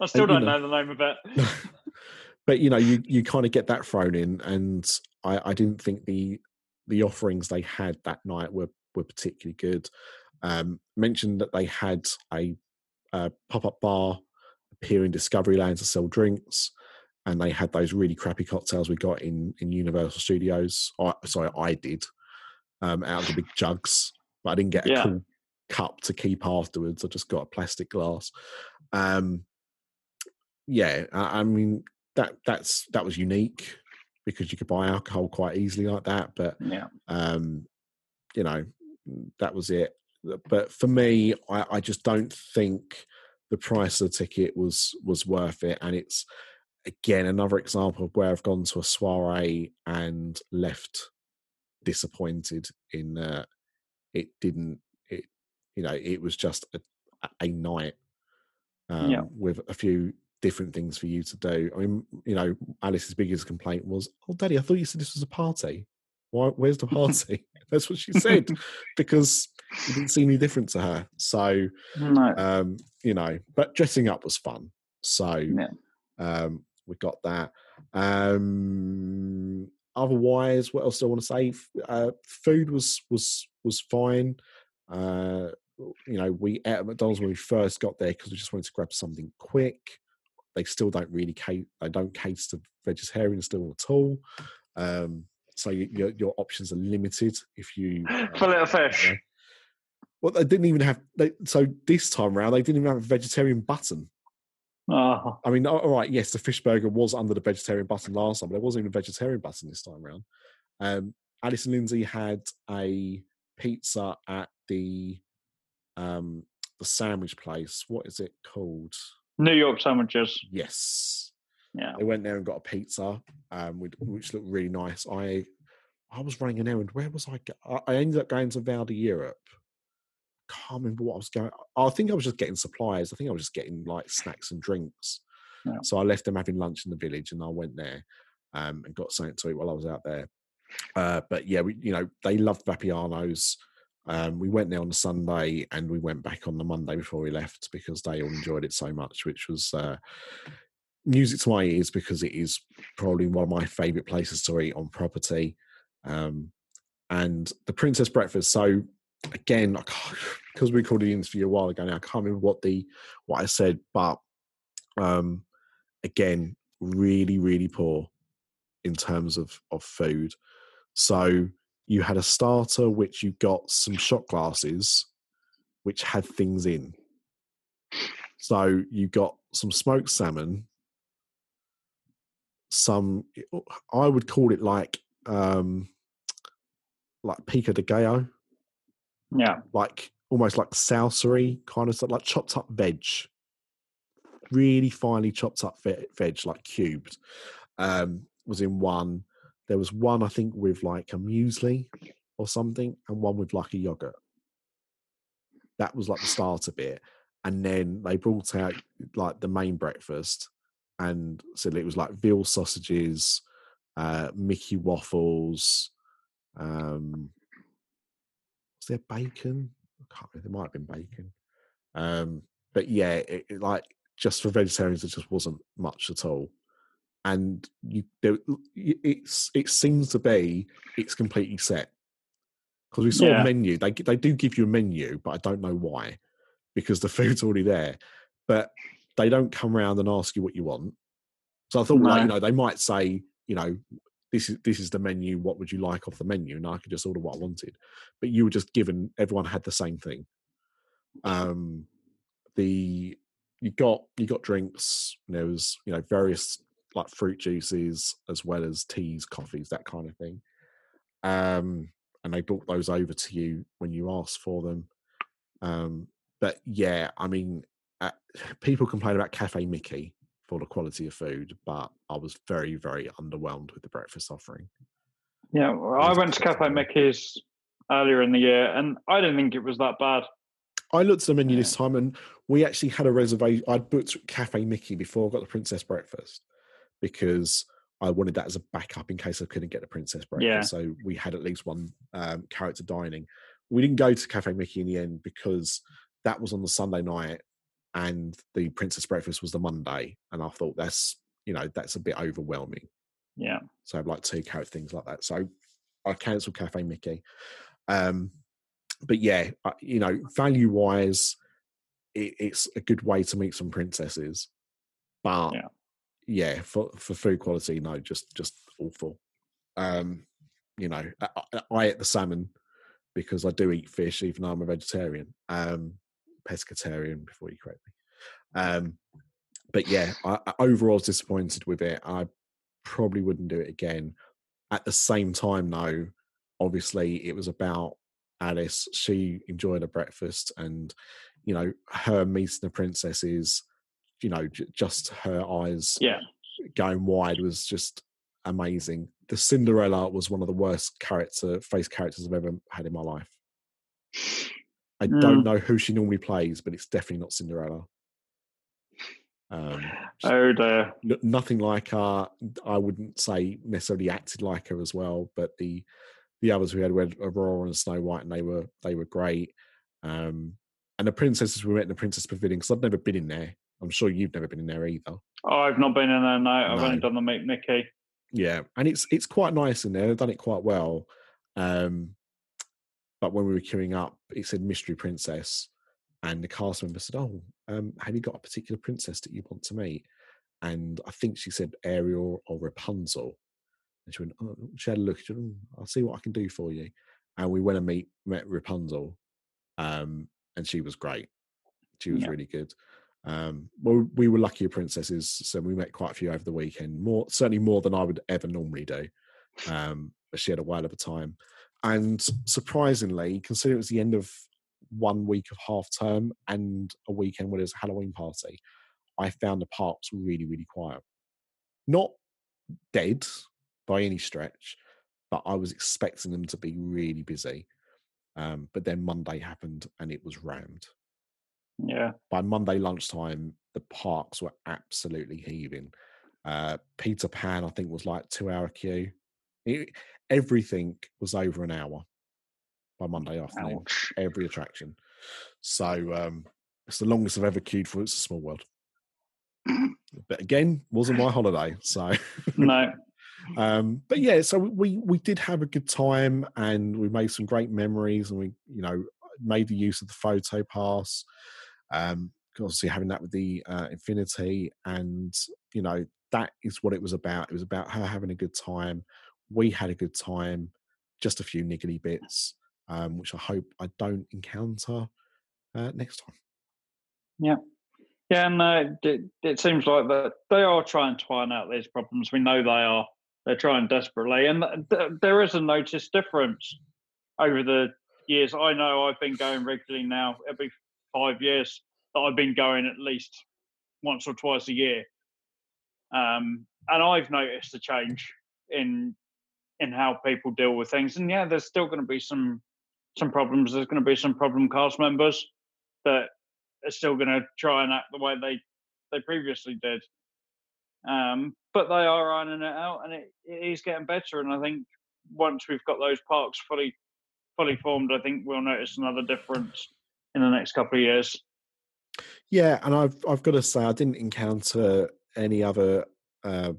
I still you don't know- know the name of it. [laughs] [laughs] [laughs] but you know, you you kind of get that thrown in, and I I didn't think the the offerings they had that night were were particularly good. Um, mentioned that they had a, uh pop up bar appear in Discovery Land to sell drinks, and they had those really crappy cocktails we got in in Universal Studios. I, sorry, I did um, out of the big jugs, but I didn't get a Yeah. cool cup to keep afterwards. I just got a plastic glass. Um, yeah, I, I mean that that's that was unique because you could buy alcohol quite easily like that. But Yeah. um, you know, that was it. But for me, I, I just don't think the price of the ticket was was worth it. And it's again another example of where I've gone to a soiree and left disappointed in uh, it didn't it you know it was just a, a night um, Yeah. with a few different things for you to do. I mean, you know, Alice's biggest complaint was, "Oh, Daddy, I thought you said this was a party. Why? Where's the [laughs] party?" [laughs] That's what she said because it didn't seem any different to her. So, No. um, you know, but dressing up was fun. So, Yeah. um, we got that. Um, otherwise, what else do I want to say? Uh, food was was was fine. Uh, you know, we ate at McDonald's when we first got there because we just wanted to grab something quick. They still don't really cater. They don't cater to vegetarians still at all. Um, so you, your your options are limited if you uh, Fillet of fish. Well, they didn't even have. They, so this time round, they didn't even have a vegetarian button. Oh, I mean, all right, yes, the fish burger was under the vegetarian button last time, but there wasn't even a vegetarian button this time round. Um, Alice and Lindsay had a pizza at the um, the sandwich place. What is it called? New York sandwiches. Yes, Yeah. they went there and got a pizza, um, which looked really nice. I I was running an errand. Where was I? go- I I ended up going to Val d'Europe. Can't remember what I was going. I think I was just getting supplies. I think I was just getting like snacks and drinks. Yeah. So I left them having lunch in the village, and I went there um, and got something to eat while I was out there. Uh, but yeah, we, you know, they loved Vapiano's. Um, we went there on the Sunday and we went back on the Monday before we left because they all enjoyed it so much, which was uh, music to my ears because it is probably one of my favourite places to eat on property. Um, and the Princess Breakfast. So again, because [sighs] we recorded the interview a while ago now, I can't remember what the what I said, but um, again, really, really poor in terms of of food. So you had a starter which you got some shot glasses which had things in. So you got some smoked salmon, some I would call it like um like pico de gallo, Yeah. like almost like salsery kind of stuff, like chopped up veg, really finely chopped up veg, like cubed. Um, was in one. There was one I think with like a muesli or something, and one with like a yogurt. That was like the [sighs] starter bit, and then they brought out like the main breakfast, and so it was like veal sausages, uh, Mickey waffles. Um, was there bacon? I can't remember. There might have been bacon. Um, but yeah, it, it, like just for vegetarians, it just wasn't much at all. And you, there, it's it seems to be it's completely set. because we saw Yeah. a menu. They they do give you a menu, but I don't know why, because the [laughs] food's already there. But they don't come around and ask you what you want. So I thought, like, you know, they might say, you know, this is this is the menu. What would you like off the menu? And I could just order what I wanted. But you were just given. Everyone had the same thing. Um, the you got you got drinks. There was you know various like fruit juices as well as teas, coffees, that kind of thing. Um, and they brought those over to you when you asked for them. Um, but yeah, I mean, uh, [sighs] people complain about Cafe Mickey for the quality of food, but I was very, very underwhelmed with the breakfast offering. Yeah, well, I went to Cafe. Mickey's earlier in the year, and I didn't think it was that bad. I looked at the menu this time, and we actually had a reservation. I'd booked Cafe Mickey before I got the Princess Breakfast because I wanted that as a backup in case I couldn't get the Princess Breakfast. Yeah. So we had at least one um, character dining. We didn't go to Cafe Mickey in the end because that was on the Sunday night, and the Princess Breakfast was the Monday, and I thought that's you know that's a bit overwhelming. Yeah, So I'd like two carrot things like that. So I cancelled Cafe Mickey. Um, but yeah, you know, value wise, it, it's a good way to meet some princesses. But Yeah. Yeah, for for food quality, no, just just awful. Um, you know, I, I- ate the salmon because I do eat fish, even though I'm a vegetarian. Um, pescatarian, before you correct me. Um, but yeah, I, I overall was disappointed with it. I probably wouldn't do it again. At the same time, though, obviously it was about Alice. She enjoyed her breakfast, and you know, her meeting the princesses. You know, j- just her eyes yeah, going wide was just amazing. The Cinderella was one of the worst character face characters I've ever had in my life. I don't know who she normally plays, but it's definitely not Cinderella. Um, oh dear. nothing like her. I wouldn't say necessarily acted like her as well, but the the others we had were Aurora and Snow White, and they were they were great. Um, and the princesses we met in the Princess Pavilion because I've never been in there. I'm sure you've never been in there either. I've not been in there. No, I've No. only done the Meet Mickey. Yeah, and it's it's quite nice in there. They've done it quite well. Um, but when we were queuing up, it said mystery princess, and the cast member said, "Oh, um, have you got a particular princess that you want to meet?" And I think she said Ariel or Rapunzel. And she went, oh, she had a look. She said, "Oh, I'll see what I can do for you. And we went and meet met Rapunzel, um, and she was great. She was Yeah. really good. Um, well, we were luckier princesses, so we met quite a few over the weekend. More, certainly more than I would ever normally do. Um, but she had a whale of a time, and surprisingly, considering it was the end of one week of half term and a weekend where there's a Halloween party, I found the parks really, really quiet. Not dead by any stretch, but I was expecting them to be really busy. Um, but then Monday happened and it was rammed Yeah, by Monday lunchtime, the parks were absolutely heaving. Uh, Peter Pan, I think, was like two hour queue. It- everything was over an hour by Monday afternoon. ouch. Every attraction. So um, it's the longest I've ever queued for. It's a small world. [clears throat] but again, wasn't my holiday. So No, [laughs] um, but yeah, so we we did have a good time and we made some great memories and we you know made the use of the photo pass. Um, obviously having that with the uh, Infinity and you know that is what it was about. It was about her having a good time. We had a good time. Just a few niggly bits, um, which I hope I don't encounter uh, next time. Yeah, Yeah, and uh, it, it seems like that they are trying to iron out these problems. We know they are. They're trying desperately, and th- th- there is a noticed difference over the years. I know I've been going regularly now every five years. That I've been going at least once or twice a year, um, and I've noticed a change in in how people deal with things. And yeah, there's still going to be some some problems. There's going to be some problem cast members that are still going to try and act the way they they previously did. Um, but they are ironing it out, and it, it is getting better. And I think once we've got those parks fully fully formed, I think we'll notice another difference in the next couple of years. Yeah, and I've I've got to say I didn't encounter any other uh,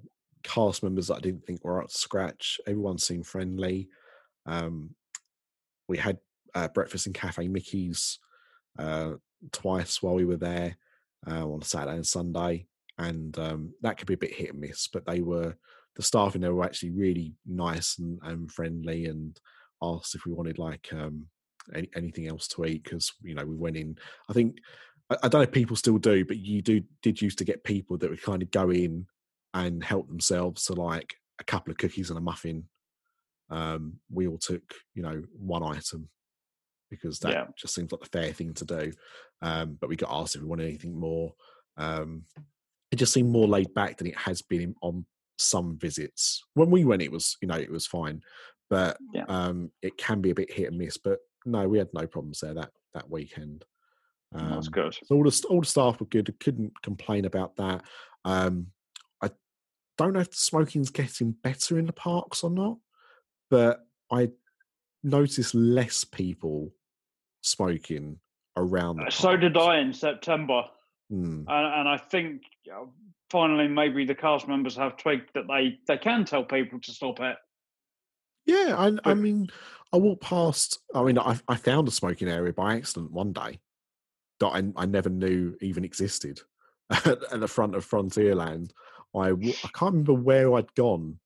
cast members that I didn't think were up to scratch. Everyone seemed friendly. Um, we had uh, breakfast in Cafe Mickey's uh, twice while we were there uh, on Saturday and Sunday, and um, that could be a bit hit and miss. But they were the staff in there were actually really nice and, and friendly, and asked if we wanted like um, any, anything else to eat because you know we went in. I think I, I don't know if people still do, but you do did used to get people that would kind of go in and help themselves to like a couple of cookies and a muffin. Um, we all took you know one item because that Yeah. just seems like the fair thing to do. Um, but we got asked if we wanted anything more. Um, it just seemed more laid back than it has been in, on some visits. When we went, it was you know it was fine, but Yeah. um, it can be a bit hit and miss. But no, we had no problems there that that weekend. That's Um, good. so all the all the staff were good. Couldn't complain about that. Um, I don't know if the smoking's getting better in the parks or not, but I noticed less people smoking around. The So did. I in September, Hmm. and, and I think uh, finally maybe the cast members have tweaked that they they can tell people to stop it. Yeah, I, I mean, I walked past. I mean, I, I found a smoking area by accident one day that I, I never knew even existed [laughs] at, at the front of Frontierland. I I can't remember where I'd gone,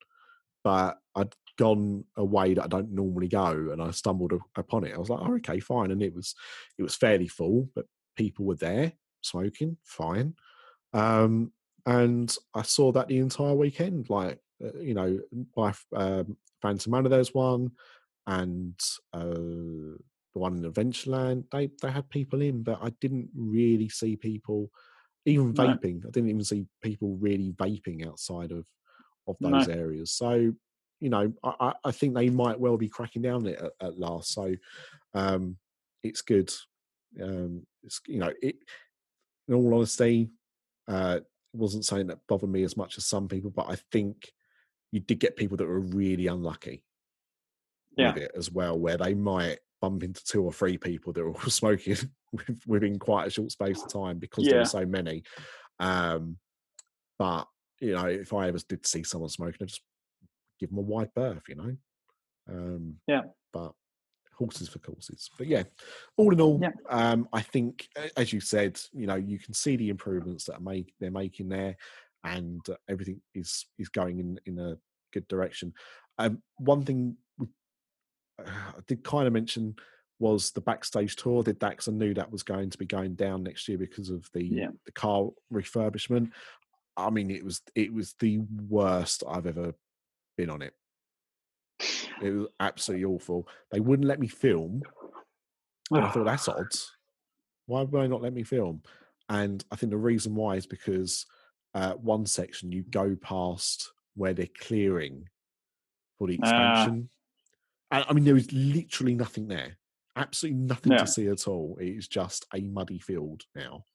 but I'd gone a way that I don't normally go, and I stumbled upon it. I was like, oh, okay, fine, and it was it was fairly full, but people were there smoking, fine. Um, and I saw that the entire weekend, like uh, you know, by um, Phantom Manor, there's one, and uh, the one in Adventureland. They they had people in, but I didn't really see people, even No. vaping. I didn't even see people really vaping outside of of No. those areas. So you know, I, I- think they might well be cracking down it at, at last. So um, it's good. Um, it's you know, it. In all honesty, uh, wasn't something that bothered me as much as some people, but I think you did get people that were really unlucky Yeah. with it as well, where they might bump into two or three people that were all [laughs] smoking within quite a short space of time because there Yeah. were so many. Um, but you know, if I ever did see someone smoking, I'd just give them a wide berth, you know. Um, Yeah. But horses for courses. But yeah, all in all, Yeah. um, I think, as you said, you know, you can see the improvements that are make they're making there, and uh, everything is is going in in a good direction. Um, one thing we, I did kind of mention was the backstage tour. Did that because I knew that was going to be going down next year because of the Yeah. the car refurbishment. I mean, it was it was the worst I've ever been on it. It was absolutely awful. They wouldn't let me film. And I thought that's odd. Why would they not let me film? And I think the reason why is because uh, one section you go past where they're clearing for the Ah. expansion. and, I mean, there is literally nothing there. Absolutely nothing Yeah. to see at all. It is just a muddy field now,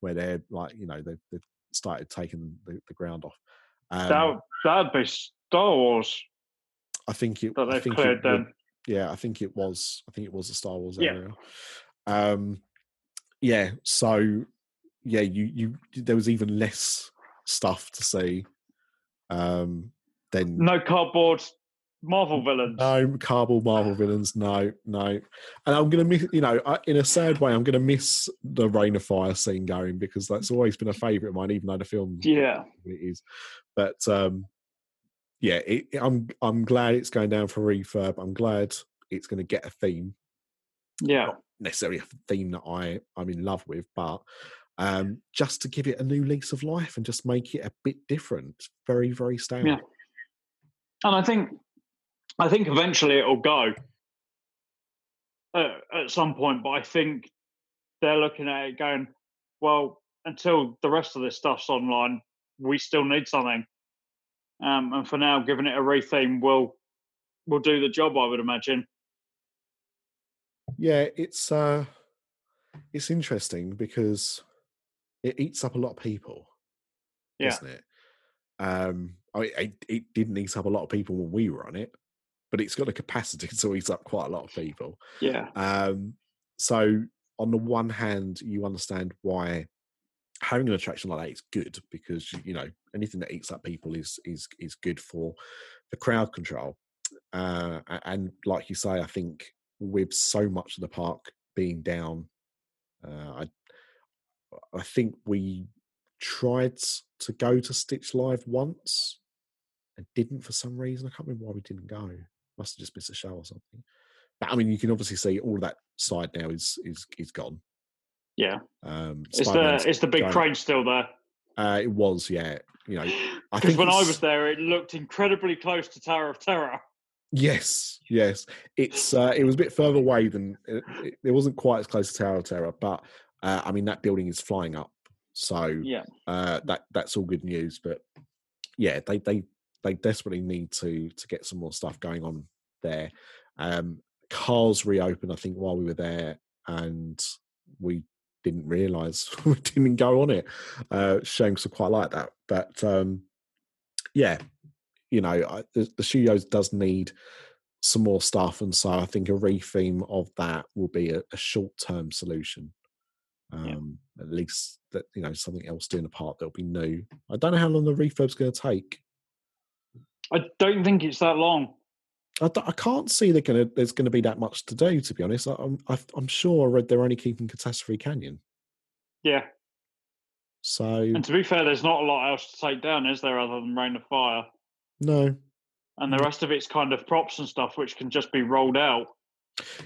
where they're like, you know, they've, they've started taking the, the ground off. Um, that that'd be Star Wars I think it. that I think cleared it then. yeah, I think it was. I think it was a Star Wars Yeah. area. Um, yeah. So, yeah, you you there was even less stuff to see. Um, than No cardboard Marvel villains. no cardboard Marvel villains. No, no. And I'm gonna miss. You know, I, in a sad way, I'm gonna miss the Reign of Fire scene going because that's always been a favourite of mine, even though the film Yeah. it is. But um, yeah, it, I'm I'm glad it's going down for refurb. I'm glad it's going to get a theme, Yeah. not necessarily a theme that I I'm in love with, but um, just to give it a new lease of life and just make it a bit different. Very very standard. Yeah. And I think I think eventually it'll go uh, at some point, but I think they're looking at it going, well, until the rest of this stuff's online, we still need something. Um, and for now, giving it a retheme will will do the job, I would imagine. Yeah, it's uh, it's interesting because it eats up a lot of people. Yeah. doesn't it? Um, I mean, it, it didn't eat up a lot of people when we were on it, but it's got a capacity [laughs] to eat up quite a lot of people. Yeah. Um, so on the one hand, you understand why having an attraction like that is good because you know anything that eats up people is is is good for the crowd control. Uh, and like you say, I think with so much of the park being down. Uh, I I think we tried to go to Stitch Live once and didn't for some reason. I can't remember why we didn't go. Must have just missed a show or something. But I mean, you can obviously see all of that side now is is is gone. Yeah. Um, Is the is the big going- crane still there? Uh, it was, yeah. You know, I Because think when I was there, it looked incredibly close to Tower of Terror. Yes, yes. It's uh, it was a bit further away than it, it, it wasn't quite as close to Tower of Terror, but uh, I mean that building is flying up, so Yeah. uh, that that's all good news. But yeah, they they they desperately need to to get some more stuff going on there. Um, cars reopened, I think, while we were there, and we didn't realise [laughs] we didn't go on it. Uh, shame I quite like that, but um, yeah, you know, I, the, the studios does need some more stuff, and so I think a retheme of that will be a, a short-term solution. Um, At least that you know something else doing a part that'll be new. I don't know how long the refurb's going to take. I don't think it's that long. I can't see they're gonna, there's going to be that much to do. To be honest, I, I'm I, I'm sure I read they're only keeping Catastrophe Canyon. Yeah. So And to be fair, there's not a lot else to take down, is there, other than Reign of Fire? no, And the rest of it's kind of props and stuff, which can just be rolled out.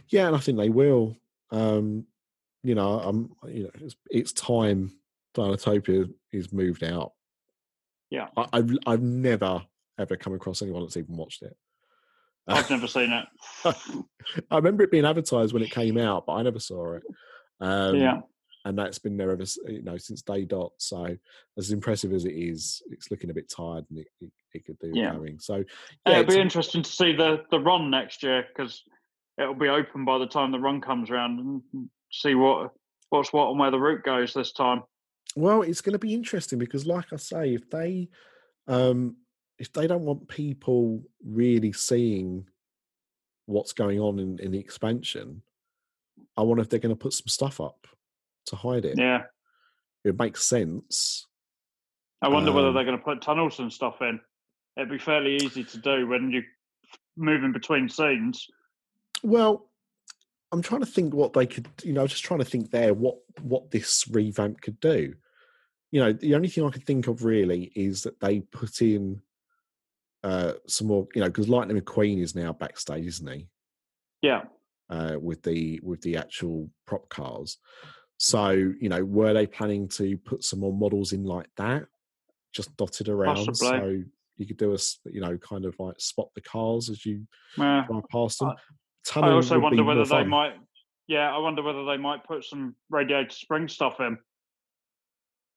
Yeah, and I think they will. Um, you know, I'm. You know, it's, it's time Dinotopia is moved out. Yeah. I, I've I've never ever come across anyone that's even watched it. I've never [laughs] seen it. I remember it being advertised when it came out, but I never saw it. Um, yeah. and that's been there ever you know since day dot. So as impressive as it is, it's looking a bit tired, and it, it, it could do Yeah. going. So Yeah, it'll be interesting to see the, the run next year because it'll be open by the time the run comes around and see what what's what and where the route goes this time. Well, it's going to be interesting because, like I say, if they um, if they don't want people really seeing what's going on in, in the expansion, I wonder if they're going to put some stuff up to hide it. Yeah, It makes sense. I wonder whether Um, they're going to put tunnels and stuff in. It'd be fairly easy to do when you're moving between scenes. Well, I'm trying to think what they could, you know, just trying to think there what what this revamp could do. You know, the only thing I could think of really is that they put in uh some more, you know, because Lightning McQueen is now backstage, isn't he? Yeah, uh, with the with the actual prop cars. So you know, were they planning to put some more models in like that, just dotted around, Possibly. so you could do a you know kind of like spot the cars as you yeah. drive past them. I Tunnel also wonder whether they fun. might. Yeah, I wonder whether they might put some radiator spring stuff in.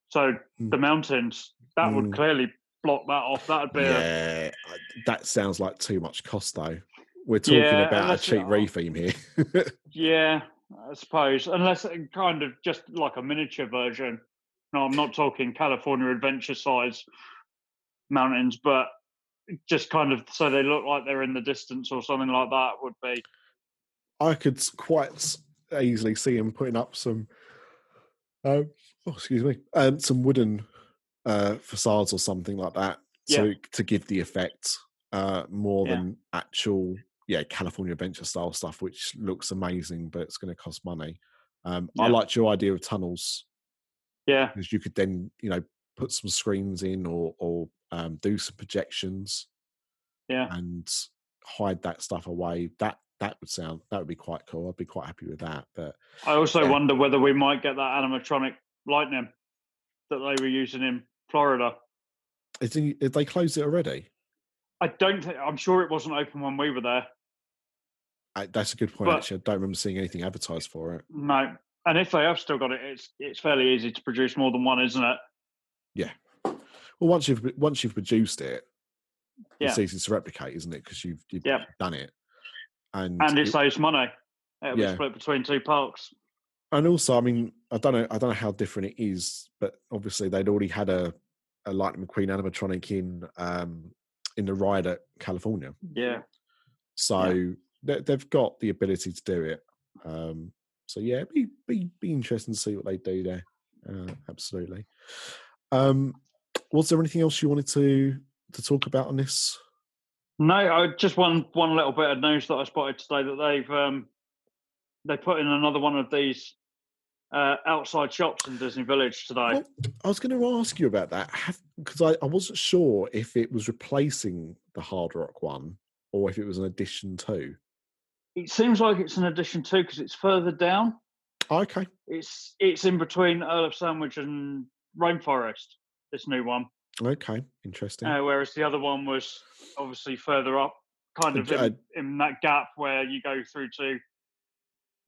So Mm. the mountains that would Mm. clearly block that off. That'd be Yeah, I- that sounds like too much cost though. We're talking Yeah, about a cheap retheme here. [laughs] yeah, I suppose unless it kind of just like a miniature version. No, I'm not talking California Adventure size mountains, but just kind of so they look like they're in the distance or something like that would be. I could quite easily see him putting up some, uh, oh, excuse me, um, some wooden uh, facades or something like that to to give the effect uh, more Yeah. than actual, yeah, California Adventure style stuff, which looks amazing, but it's going to cost money. Um, I liked your idea of tunnels Yeah, because you could then, you know, put some screens in or or um, do some projections yeah, and hide that stuff away. That that would sound that would be quite cool. I'd be quite happy with that. But I also Yeah. wonder whether we might get that animatronic lightning that they were using in Florida. is he, did they closed it already? I don't think. I'm sure it wasn't open when we were there. I, that's a good point. But- actually, I don't remember seeing anything advertised for it. No, and if they have still got it, it's it's fairly easy to produce more than one, isn't it? Yeah. Well, once you've once you've produced it, it's Yeah. easy to replicate, isn't it? Because you've you've Yeah. done it, and And it it- saves money. It'll Yeah. be split between two parks. and also, I mean, I don't know, I don't know how different it is, but obviously they'd already had a a Lightning McQueen animatronic in um in the ride at California, Yeah. so they, they've got the ability to do it. Um, so yeah, it'd be be be interesting to see what they do there. Uh, absolutely. Um, was there anything else you wanted to to talk about on this? No, I, just one one little bit of news that I spotted today that they've um, they put in another one of these uh, outside shops in Disney Village today. Well, I was going to ask you about that because I, I wasn't sure if it was replacing the Hard Rock one or if it was an addition to. It seems like it's an addition to because it's further down. Okay. It's it's in between Earl of Sandwich and Rainforest. This new one. Okay, interesting. Uh, whereas the other one was obviously further up, kind of Uh, in, in that gap where you go through to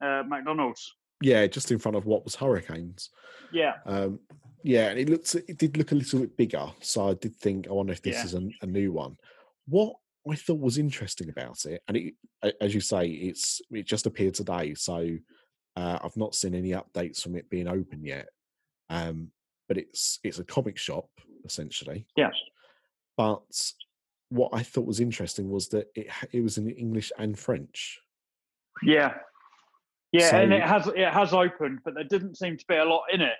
uh, McDonald's. Yeah, just in front of what was Hurricanes. Yeah, Um, yeah, and it looks it did look a little bit bigger, so I did think I wonder if this Yeah. is a, a new one. What I thought was interesting about it, and it, as you say, it's it just appeared today, so uh, I've not seen any updates from it being open yet. Um, but it's it's a comic shop essentially. yes, But what I thought was interesting was that it it was in English and French. yeah, yeah, and it has it has opened, but there didn't seem to be a lot in it.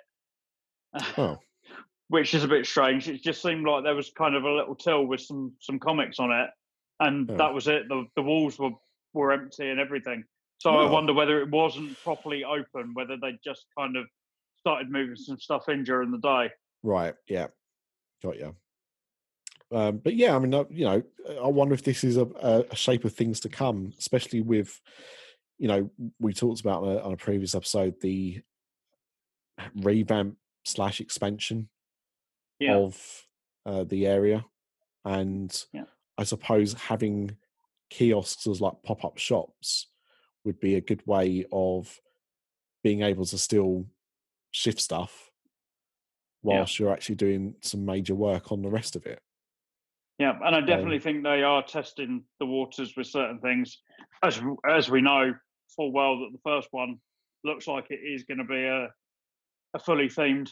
[sighs] Oh, which is a bit strange. It just seemed like there was kind of a little till with some some comics on it, and Oh. that was it. The the walls were were empty and everything. So I wonder whether it wasn't properly open, whether they just kind of started moving some stuff in during the day. Right. Yeah. Got you. Um, but yeah, I mean, uh, you know, I wonder if this is a, a, a shape of things to come, especially with, you know, we talked about on a, on a previous episode the revamp slash expansion Yeah. of uh, the area, and Yeah. I suppose having kiosks as like pop up shops would be a good way of being able to still shift stuff Yeah. whilst you're actually doing some major work on the rest of it. Yeah, and I definitely think they are testing the waters with certain things, as as we know full well that the first one looks like it is going to be a a fully themed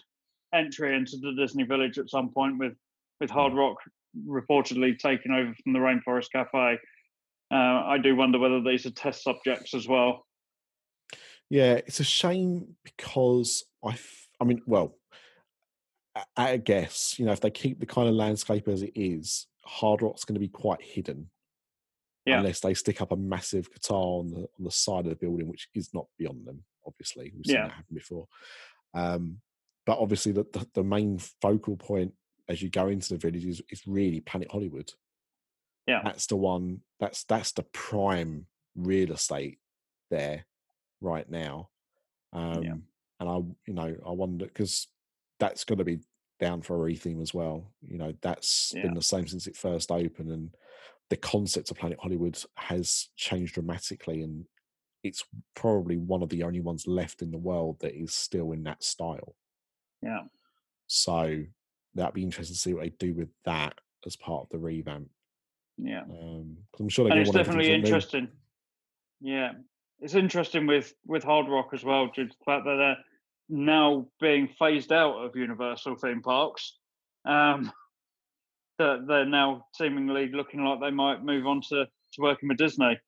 entry into the Disney Village at some point with with Hard Rock reportedly taking over from the Rainforest Cafe. Uh, I do wonder whether these are test subjects as well. Yeah, it's a shame because I, f- I mean, well, at a guess, you know, if they keep the kind of landscape as it is, Hard Rock's going to be quite hidden. Yeah. Unless they stick up a massive guitar on the on the side of the building, which is not beyond them. Obviously, we've seen Yeah. that happen before. Um, but obviously, the, the the main focal point as you go into the village is, is really Planet Hollywood. Yeah. that's the one. That's that's the prime real estate there right now. Um, And I, you know, I wonder because that's going to be down for a retheme as well. You know, that's Yeah. been the same since it first opened, and the concept of Planet Hollywood has changed dramatically, and it's probably one of the only ones left in the world that is still in that style. Yeah, So that'd be interesting to see what they do with that as part of the revamp. yeah. Um, I'm sure and it's definitely to look new. interesting. Yeah, it's interesting with with Hard Rock as well, due to the fact that they're now being phased out of Universal theme parks. Um, that they're now seemingly looking like they might move on to, to working with Disney.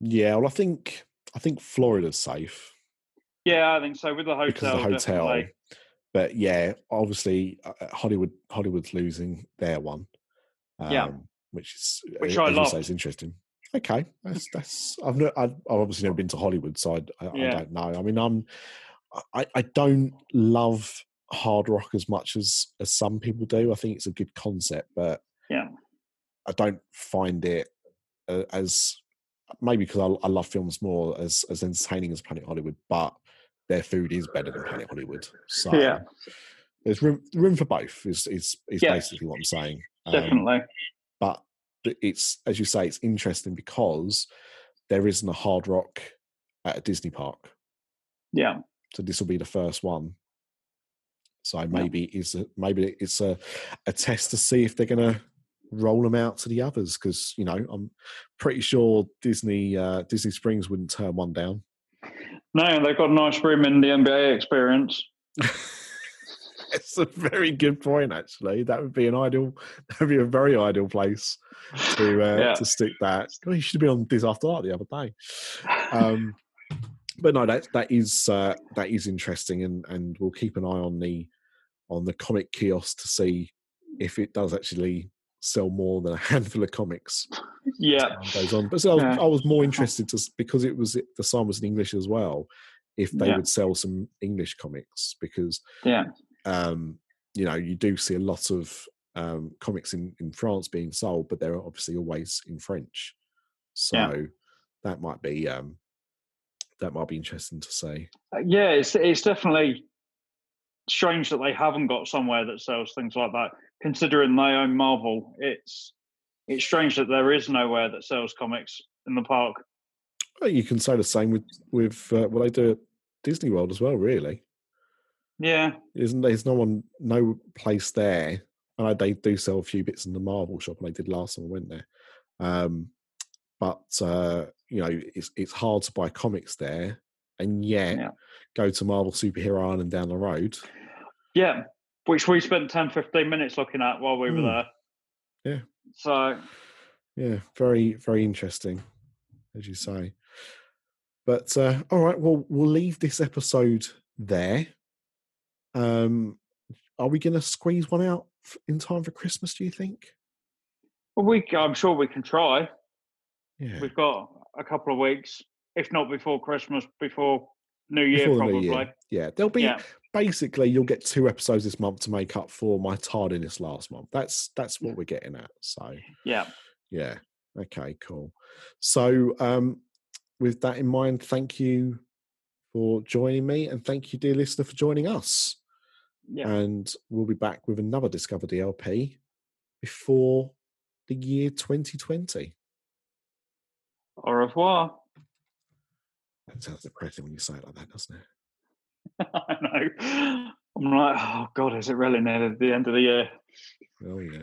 Yeah, well, I think I think Florida's safe. Yeah, I think so. With the hotel, because the hotel. definitely. But yeah, obviously uh, uh, Hollywood Hollywood's losing their one. Um, Yeah. which is Which uh, I as you say, is interesting. Okay, that's that's I've no, I've, obviously never been to Hollywood, so I, I, I don't know. I mean, I'm I, I don't love hard rock as much as as some people do. I think it's a good concept, but Yeah. I don't find it uh, as maybe because I, I love films more as as entertaining as Planet Hollywood, but their food is better than Planet Hollywood. So Yeah. there's room room for both. Is is is Yes. basically what I'm saying. Um, Definitely. but it's as you say, it's interesting because there isn't a Hard Rock at a Disney park. Yeah. So this will be the first one. So maybe it's a, maybe it's a a test to see if they're going to roll them out to the others because you know I'm pretty sure Disney uh, Disney Springs wouldn't turn one down. No, they've got a nice room in the NBA experience. [laughs] it's a very good point, actually. That would be an ideal. [laughs] That would be a very ideal place to uh, [laughs] Yeah. to stick that. God, you should have been on this after that the other day. Um, but no, that that is uh, that is interesting, and and we'll keep an eye on the on the comic kiosk to see if it does actually sell more than a [laughs] handful of comics [laughs] Yeah. goes on. But so I was, Yeah. I was more [laughs] interested to because it was the sign was in English as well. If they Yeah. would sell some English comics, because Yeah. um, you know you do see a lot of um, comics in in France being sold, but they're obviously always in French. So Yeah. that might be um, that might be interesting to see. Uh, Yeah, it's it's definitely strange that they haven't got somewhere that sells things like that. Considering they own Marvel, it's it's strange that there is nowhere that sells comics in the park. Well, you can say the same with with uh, what they do at Disney World as well. Really, Yeah, isn't there's no one no place there I know they do sell a few bits in the Marvel shop and they did last time i went there um but uh you know it's it's hard to buy comics there and yet Yeah. go to marvel superhero island down the road yeah. Which we spent 10, 15 minutes looking at while we were Mm. there. Yeah. So yeah very very interesting as you say but uh all right well we'll leave this episode there um are we gonna squeeze one out in time for christmas do you think well, we, I'm sure we can try. yeah We've got a couple of weeks, if not before Christmas, before New Year, Before probably. new year. yeah there'll be Yeah. basically you'll get two episodes this month to make up for my tardiness last month that's that's what we're getting at so Yeah. yeah okay cool so um with that in mind thank you for joining me and thank you dear listener for joining us Yeah. and we'll be back with another discover dlp before the year 2020 Au revoir. that sounds depressing when you say it like that doesn't it [laughs] I know. I'm like, oh God, is it really near the end of the year? oh yeah